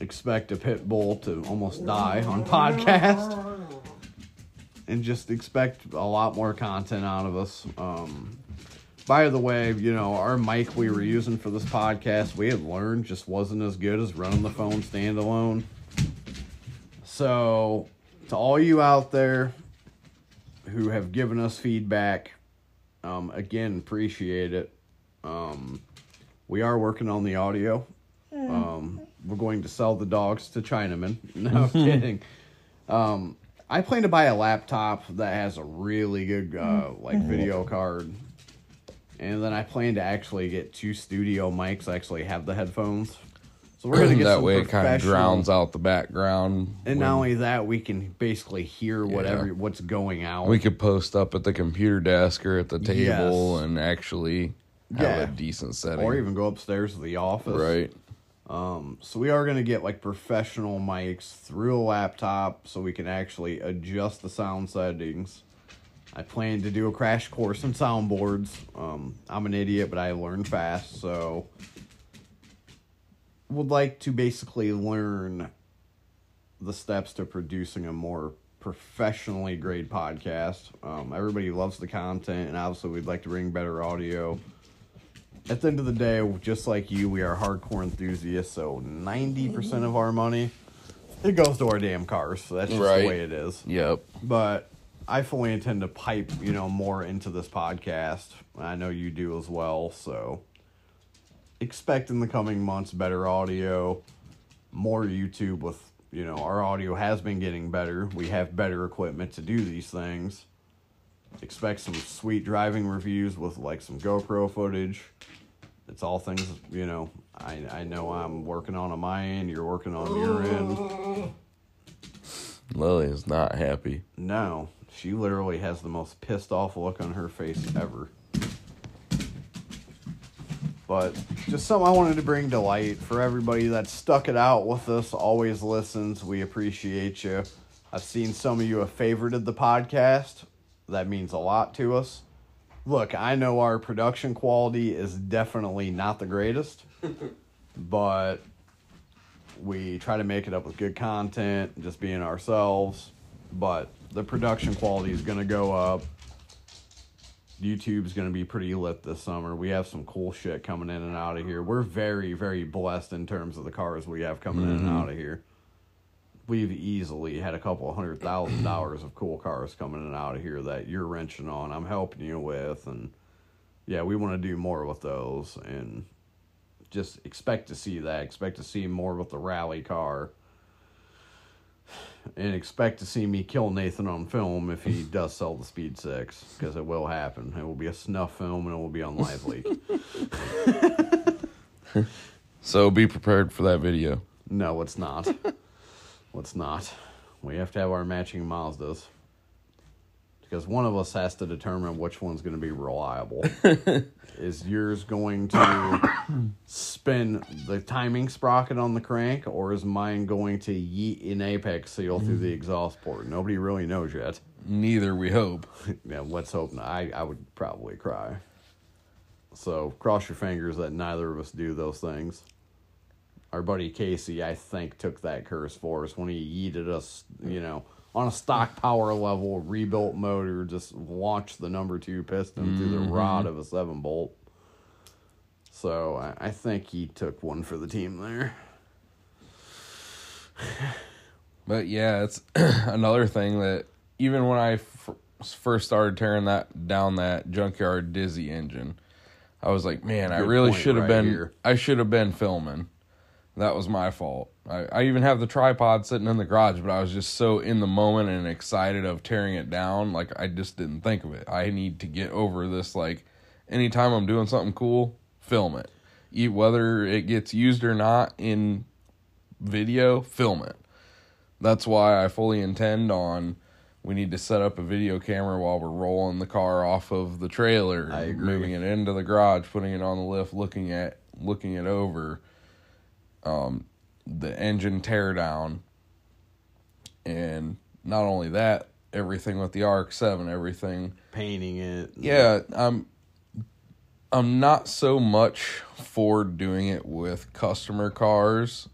Expect a pit bull to almost die on podcast, and just expect a lot more content out of us. Um, by the way, you know our mic we were using for this podcast, we had learned just wasn't as good as running the phone standalone. So, to all you out there who have given us feedback, um, again, appreciate it. Um, we are working on the audio. Um, we're going to sell the dogs to Chinamen. No kidding. Um, I plan to buy a laptop that has a really good uh, like video card, and then I plan to actually get two studio mics. Actually, have the headphones. So we're gonna get that some way it kind of professional- drowns out the background. And not only that, we can basically hear whatever what's going out. we could post up at the computer desk or at the table Yes. and actually have Yeah. a decent setting. or even go upstairs to the office. right. So we are going to get like professional mics through a laptop so we can actually adjust the sound settings. I plan to do a crash course in soundboards. Um, I'm an idiot, but I learn fast, so would like to basically learn the steps to producing a more professionally grade podcast. Um, everybody loves the content, and obviously, we'd like to bring better audio at the end of the day, just like you, we are hardcore enthusiasts. So ninety percent of our money, it goes to our damn cars. So that's just Right. the way it is. Yep. But I fully intend to pipe, you know, more into this podcast. I know you do as well. So expect in the coming months better audio, more YouTube with, you know, our audio has been getting better. We have better equipment to do these things. Expect some sweet driving reviews with like some GoPro footage. It's all things, you know, I, I know I'm working on on my end, you're working on your end. Lily is not happy. No, she literally has the most pissed off look on her face ever. But just something I wanted to bring to light for everybody that stuck it out with us, always listens. We appreciate you. I've seen some of you have favorited the podcast. That means a lot to us. Look, I know our production quality is definitely not the greatest, but we try to make it up with good content, just being ourselves. But the production quality is going to go up. YouTube's going to be pretty lit this summer. We have some cool shit coming in and out of here. We're very, very blessed in terms of the cars we have coming in and mm-hmm. out of here. We've easily had a couple hundred thousand dollars of cool cars coming in and out of here that you're wrenching on. I'm helping you with, and yeah, we want to do more with those, and just expect to see that. Expect to see more with the rally car, and expect to see me kill Nathan on film if he does sell the Speed Six, because it will happen. It will be a snuff film, and it will be on Live Leak. So be prepared for that video. No, it's not. it's not. We have to have our matching Mazdas. Because one of us has to determine which one's going to be reliable. is yours going to spin the timing sprocket on the crank, or is mine going to yeet an apex seal through the exhaust port? Nobody really knows yet. Neither, we hope. yeah, let's hope not. I, I would probably cry. So cross your fingers that neither of us do those things. Our buddy Casey, I think, took that curse for us when he yeeted us, you know, on a stock power level, rebuilt motor, just launched the number two piston through the mm-hmm. rod of a seven bolt. So I, I think he took one for the team there. But yeah, it's another thing that even when I f- first started tearing that down that junkyard DISI engine, I was like, man, I really should have right been. here. I should have been filming. That was my fault. I, I even have the tripod sitting in the garage, but I was just so in the moment and excited of tearing it down. Like I just didn't think of it. I need to get over this. Like anytime I'm doing something cool, film it. Whether it gets used or not in video, film it. That's why I fully intend on we need to set up a video camera while we're rolling the car off of the trailer, moving it into the garage, putting it on the lift, looking at looking it over. Um, the engine teardown, and not only that, everything with the RX Seven, everything Painting it. yeah, I'm I'm not so much for doing it with customer cars,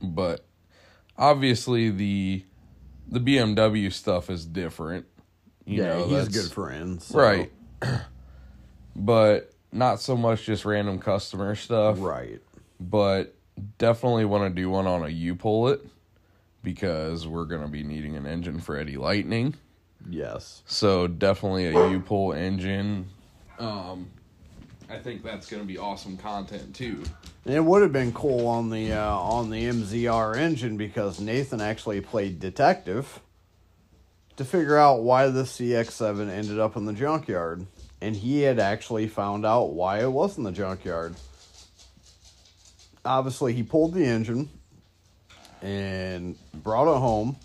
but obviously the the BMW stuff is different. You yeah, know, he's good friends. so- Right. but not so much just random customer stuff. Right. But definitely want to do one on a U-Pull-It because we're gonna be needing an engine for Eddie Lightning. Yes. So definitely a U pull engine. Um, I think that's going to be awesome content too. And it would have been cool on the uh, on the MZR engine because Nathan actually played detective to figure out why the CX7 ended up in the junkyard, and he had actually found out why it was in the junkyard. Obviously, he pulled the engine and brought it home.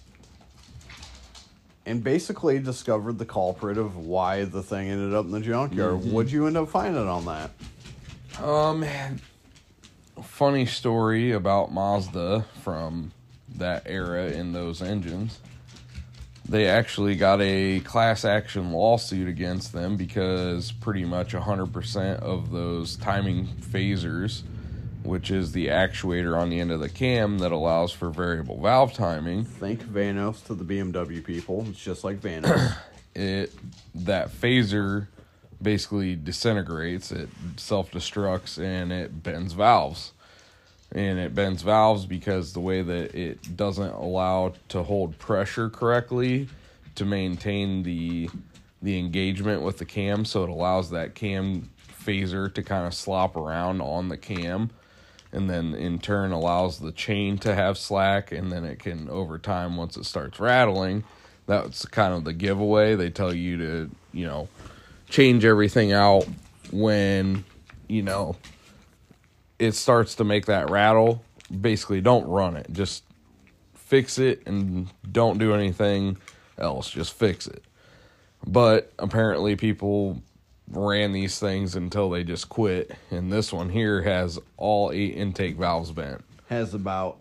And basically discovered the culprit of why the thing ended up in the junkyard. What'd you end up finding on that? Um, funny story about Mazda from that era in those engines. They actually got a class action lawsuit against them because pretty much 100% of those timing phasers, which is the actuator on the end of the cam that allows for variable valve timing, Thank Vanos to the BMW people. It's just like Vanos. it that phaser basically disintegrates it self-destructs and it bends valves and it bends valves because the way that it doesn't allow to hold pressure correctly to maintain the the engagement with the cam so it allows that cam phaser to kind of slop around on the cam and then in turn allows the chain to have slack and then it can over time once it starts rattling that's kind of the giveaway. They tell you to you know change everything out when you know it starts to make that rattle. Basically don't run it. Just fix it and don't do anything else. Just fix it. But apparently people ran these things until they just quit and this one here has all eight intake valves bent Has about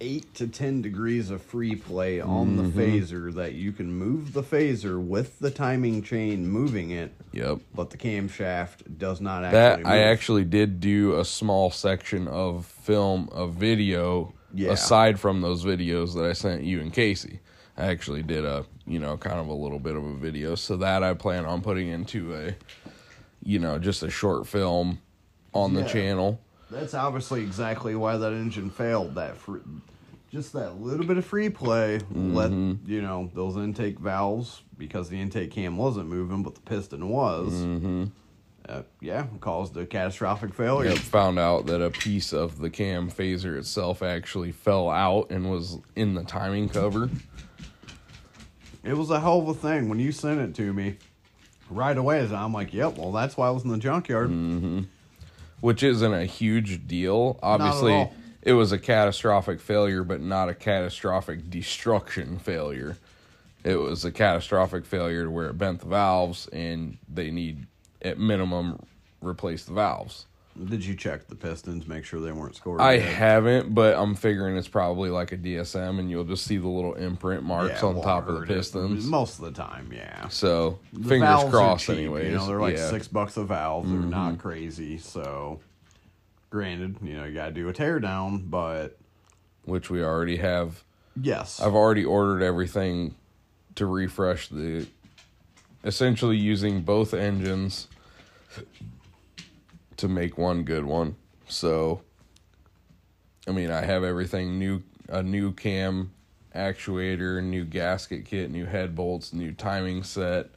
eight to ten degrees of free play on the mm-hmm. phaser that you can move the phaser with the timing chain moving it, yep but the camshaft does not actually that move. I actually did do a small section of film of video Yeah. aside from those videos that I sent you and Casey. I actually did a you know kind of a little bit of a video, so that I plan on putting into a you know just a short film on the channel. That's obviously exactly why that engine failed. That fr- just that little bit of free play let Mm-hmm. you know those intake valves because the intake cam wasn't moving, but the piston was. Mm-hmm. Uh, yeah, caused a catastrophic failure. Yep, found out that a piece of the cam phaser itself actually fell out and was in the timing cover. It was a hell of a thing when you sent it to me. Right away, I'm like, "Yep, well, that's why I was in the junkyard." Mm. which isn't a huge deal. Obviously, it was a catastrophic failure, but not a catastrophic destruction failure. It was a catastrophic failure to where it bent the valves, and they need, at minimum, replace the valves. Did you check the pistons, make sure they weren't scored? I yet? haven't, but I'm figuring it's probably like a DSM, and you'll just see the little imprint marks Yeah, on top of the heard it. pistons. Most of the time, yeah. So The fingers crossed, cheap, anyways. You know, they're like Yeah. Mm-hmm. six bucks a valve. They're not crazy. So, granted, you know, you got to do a teardown, but which we already have yes, I've already ordered everything to refresh the essentially using both engines to make one good one. So, I mean, I have everything new a new cam actuator, new gasket kit, new head bolts, new timing set.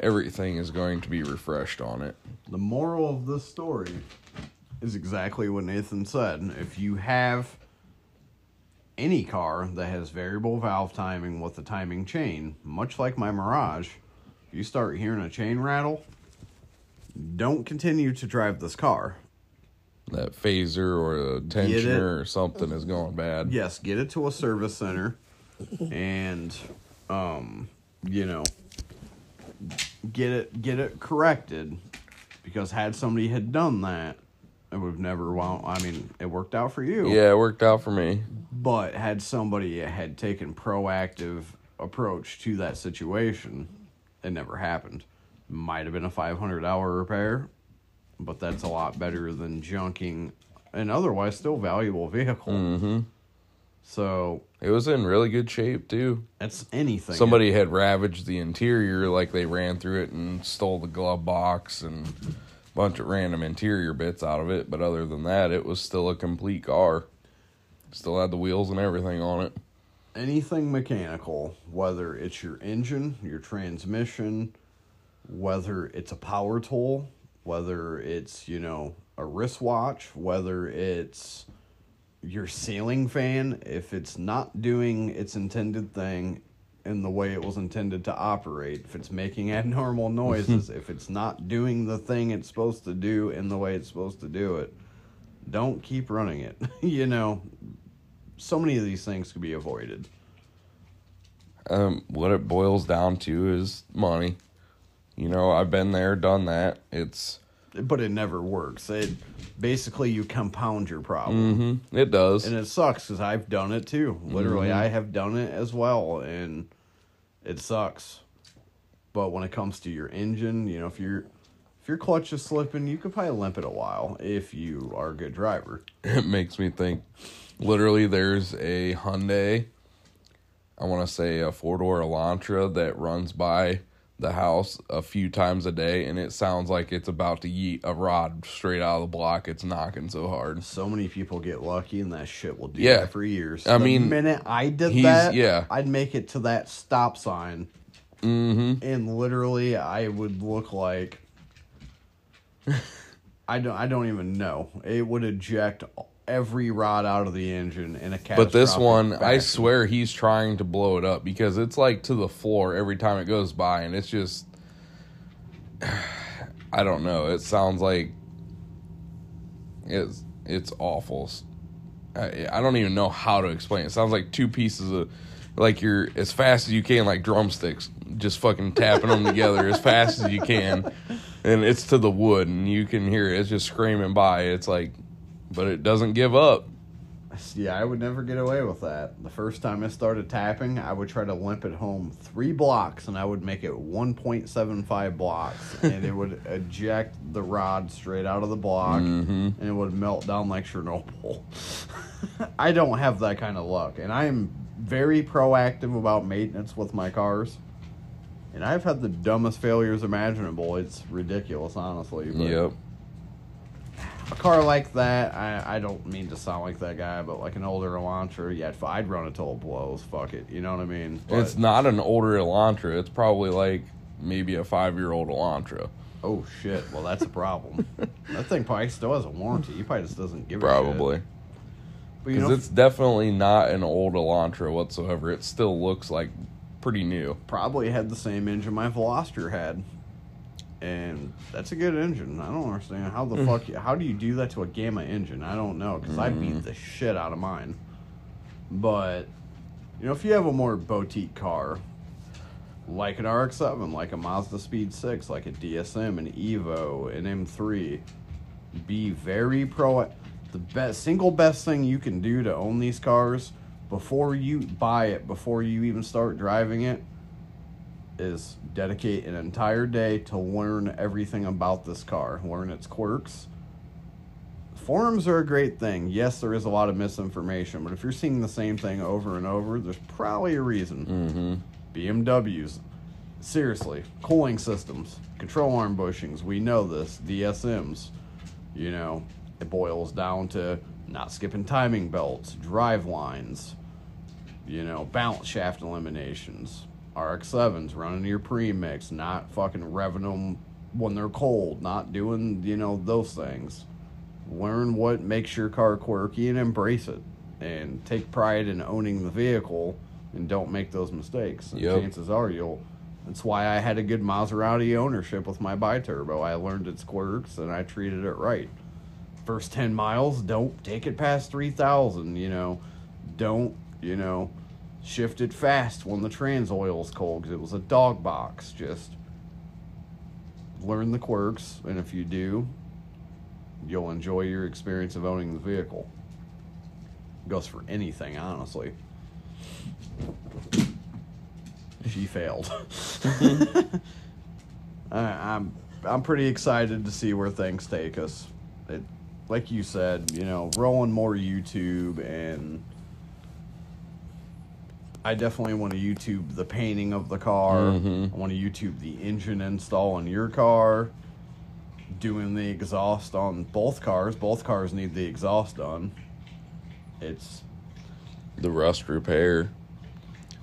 Everything is going to be refreshed on it. The moral of this story is exactly what Nathan said. If you have any car that has variable valve timing with the timing chain, much like my Mirage, if you start hearing a chain rattle, don't continue to drive this car. That phaser or a tensioner or something is going bad. Yes, get it to a service center and um you know get it get it corrected because had somebody had done that it would have never well I mean it worked out for you. Yeah, it worked out for me. But had somebody had taken proactive approach to that situation, it never happened. Might have been a five hundred hour repair, but that's a lot better than junking an otherwise still valuable vehicle. Mm-hmm. So It was in really good shape too. that's anything. Somebody had ravaged the interior, like they ran through it and stole the glove box and a bunch of random interior bits out of it. But other than that, it was still a complete car. Still had the wheels and everything on it. anything mechanical, whether it's your engine, your transmission, whether it's a power tool, whether it's, you know, a wristwatch, whether it's your ceiling fan, if it's not doing its intended thing in the way it was intended to operate, if it's making abnormal noises, if it's not doing the thing it's supposed to do in the way it's supposed to do it, don't keep running it. you know, so many of these things could be avoided. Um, what it boils down to is money. You know, I've been there, done that. It's but it never works. It basically you compound your problem, mhm, it does. and it sucks because I've done it too. Literally, I have done it as well, and it sucks. But when it comes to your engine, you know, if your if your clutch is slipping, you could probably limp it a while if you are a good driver. it makes me think literally there's a Hyundai I want to say a four-door Elantra that runs by the house a few times a day and it sounds like it's about to yeet a rod straight out of the block it's knocking so hard So many people get lucky, and that shit will do Yeah. that for years. I the mean, minute I did that, yeah. I'd make it to that stop sign, mm-hmm and literally, I would look like I don't. I don't even know. It would eject every rod out of the engine in a cat. but this one I swear he's trying to blow it up because it's like to the floor every time it goes by and it's just I don't know. It sounds like it's it's awful. I, I don't even know how to explain it. it sounds like two pieces of like you're as fast as you can like drumsticks just fucking tapping them together as fast as you can. And it's to the wood and you can hear it. It's just screaming by. It's like but it doesn't give up Yeah, I would never get away with that. The first time I started tapping, I would try to limp it home three blocks, and I would make it 1.75 blocks, and it would eject the rod straight out of the block, Mm-hmm. and it would melt down like Chernobyl. I don't have that kind of luck, and I am very proactive about maintenance with my cars. And I've had the dumbest failures imaginable. It's ridiculous, honestly. But Yep. A car like that, I, I don't mean to sound like that guy, but like an older Elantra, yeah, I'd, I'd run it till it blows. Fuck it, you know what I mean? But- It's not an older Elantra. It's probably like maybe a five year old Elantra. oh shit. Well, that's a problem. that thing probably still has a warranty. He probably just doesn't give a. Probably. But you Because know, it's definitely not an old Elantra whatsoever. It still looks like pretty new. probably had the same engine my Veloster had, and that's a good engine. I don't understand how the mm. fuck. You, how do you do that to a Gamma engine? I don't know because I beat mm. the shit out of mine. But you know, if you have a more boutique car, like an RX-7, like a Mazda Speed 6, like a DSM, an Evo, an M3, be very pro. The best single best thing you can do to own these cars before you buy it, before you even start driving it, is dedicate an entire day to learn everything about this car, learn its quirks. Forums are a great thing. Yes, there is a lot of misinformation, but if you're seeing the same thing over and over, there's probably a reason. Mm-hmm. BMWs, seriously, cooling systems, control arm bushings, we know this, DSMs, You know, it boils down to not skipping timing belts, drive lines, you know, balance shaft eliminations, RX 7s, running your premix, not fucking revving them when they're cold, not doing, you know, those things. Learn what makes your car quirky and embrace it. And take pride in owning the vehicle and don't make those mistakes. And Yep. chances are you'll. That's why I had a good Maserati ownership with my biturbo. I learned its quirks and I treated it right. First 10 miles, don't take it past 3,000, you know. Don't, you know, shift it fast when the trans oil's cold because it was a dog box. Just learn the quirks, and if you do, you'll enjoy your experience of owning the vehicle. Goes for anything, honestly. She failed. I, I'm I'm pretty excited to see where things take us. It, like you said, you know, rolling more YouTube and I definitely want to YouTube the painting of the car. Mhm. I want to YouTube the engine install in your car. Doing the exhaust on both cars. Both cars need the exhaust done. It's the rust repair.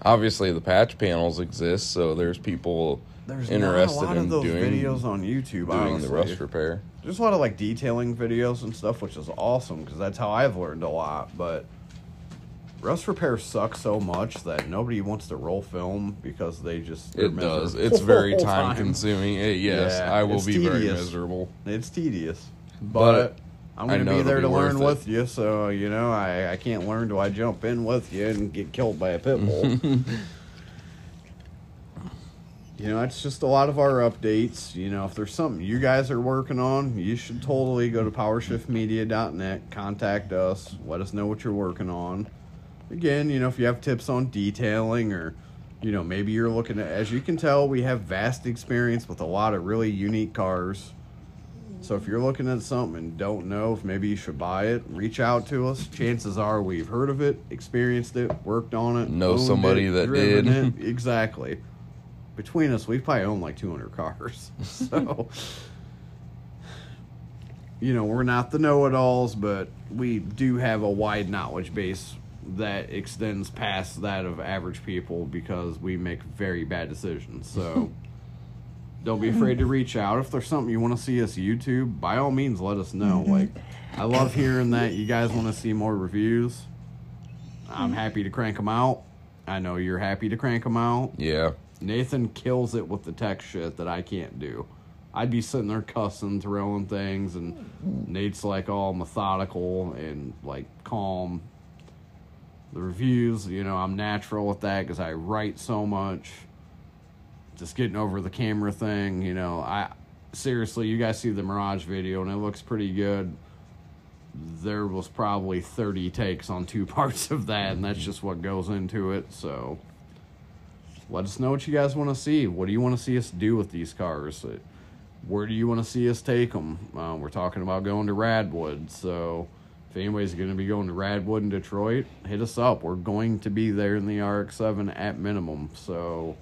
Obviously, the patch panels exist, so there's people there's interested not a lot in of those doing videos on YouTube. doing honestly. the rust repair. There's a lot of like detailing videos and stuff, which is awesome because that's how I've learned a lot. But rust repair sucks so much that nobody wants to roll film because they just It does. It's very whole time time. consuming. It, yes, Yeah, I will be very miserable. It's tedious, But but, I'm gonna be there to learn it. with you. So you know, I I can't learn till I jump in with you and get killed by a pit bull. You know, it's just a lot of our updates. You know, if there's something you guys are working on, you should totally go to powershiftmedia.net, contact us, let us know what you're working on. Again, you know, if you have tips on detailing or, you know, maybe you're looking at, as you can tell, we have vast experience with a lot of really unique cars. So if you're looking at something and don't know if maybe you should buy it, reach out to us. Chances are we've heard of it, experienced it, worked on it, Know somebody it, that did. it. Exactly. Between us, we probably own like 200 cars. So, you know, we're not the know-it-alls, but we do have a wide knowledge base that extends past that of average people because we make very bad decisions. So. Don't be afraid to reach out. If there's something you want to see us YouTube, by all means, let us know. Mm-hmm. Like, I love hearing that you guys want to see more reviews. I'm mm-hmm. happy to crank them out. I know you're happy to crank them out. Yeah, Nathan kills it with the tech shit that I can't do. I'd be sitting there cussing, throwing things, and mm. Nate's like all methodical and like calm. The reviews, you know, I'm natural with that because I write so much. Just getting over the camera thing, you know, I seriously, you guys see the Mirage video and it looks pretty good. There was probably 30 takes on two parts of that, and that's just what goes into it. So, let us know what you guys want to see. What do you want to see us do with these cars? Where do you want to see us take them? Uh, we're talking about going to Radwood, so if anybody's going to be going to Radwood in Detroit, hit us up. We're going to be there in the RX-7 at minimum, so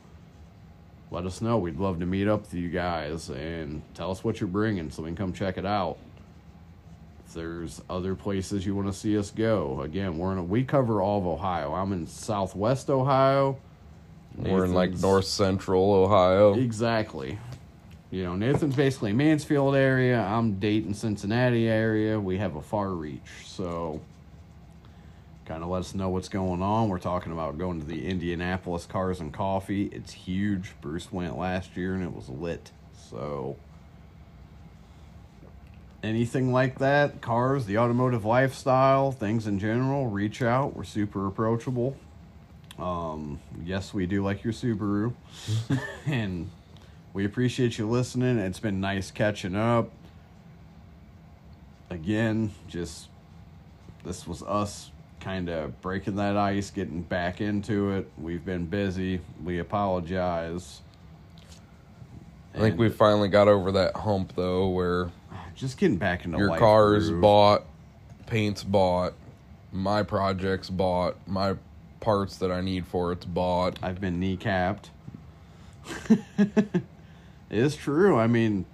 let us know. We'd love to meet up with you guys and tell us what you're bringing so we can come check it out. If there's other places you want to see us go, again, we're in a, we cover all of Ohio. I'm in Southwest Ohio. we're in like north central Ohio. Exactly. You know, Nathan's basically Mansfield area. I'm Dayton, Cincinnati area. We have a far reach, so kind of let us know what's going on. We're talking about going to the Indianapolis Cars and Coffee. It's huge. Bruce went last year and it was lit. So anything like that, cars, the automotive lifestyle, things in general, reach out. We're super approachable. Um, yes, we do like your Subaru. and we appreciate you listening. It's been nice catching up. Again, just this was us kind of breaking that ice, getting back into it. We've been busy. We apologize. I think And we finally got over that hump though, where just getting back into your car's groove. bought, paint's bought, my project's bought, my parts that I need for it's bought. I've been kneecapped. it is true. I mean,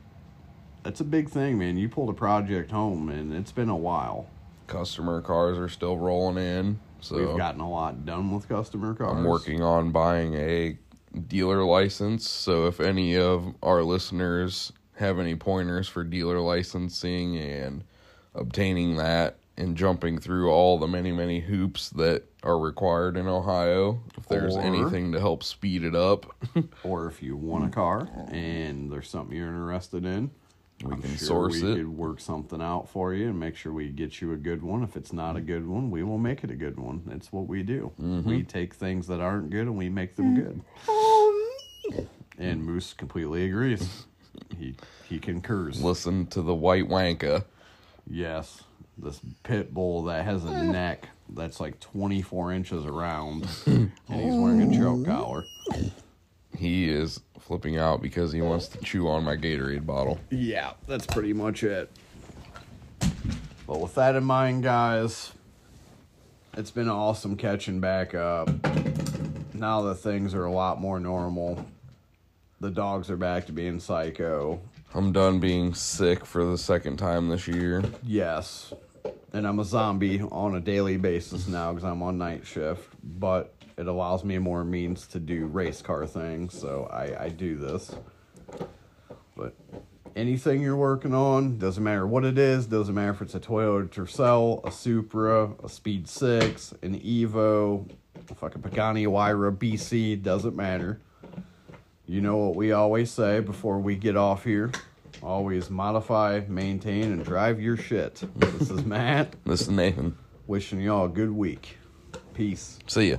that's a big thing, man. You pulled a project home, and it's been a while. Customer cars are still rolling in. So We've gotten a lot done with customer cars. I'm working on buying a dealer license. So if any of our listeners have any pointers for dealer licensing and obtaining that and jumping through all the many, many hoops that are required in Ohio, if there's Or- anything to help speed it up, or if you want a car and there's something you're interested in, we I'm can sure source we it. could work something out for you and make sure we get you a good one. If it's not a good one, we will make it a good one. It's what we do. Mm-hmm. We take things that aren't good and we make them good. And Moose completely agrees. He he concurs. Listen to the white wanka. Yes, this pit bull that has a eh. neck that's like 24 inches around, and he's wearing a choke collar. He is flipping out because he wants to chew on my Gatorade bottle. Yeah, that's pretty much it. But with that in mind, guys, it's been awesome catching back up. Now that things are a lot more normal, the dogs are back to being psycho. I'm done being sick for the second time this year. Yes. And I'm a zombie on a daily basis now because I'm on night shift, but it allows me more means to do race car things, so I, I do this. But anything you're working on, doesn't matter what it is, doesn't matter if it's a Toyota Tercel, a Supra, a Speed 6, an Evo, a fucking Pagani Huayra BC, doesn't matter. You know what we always say before we get off here. Always modify, maintain, and drive your shit. This is Matt. This is Nathan. Wishing y'all a good week. Peace. See ya.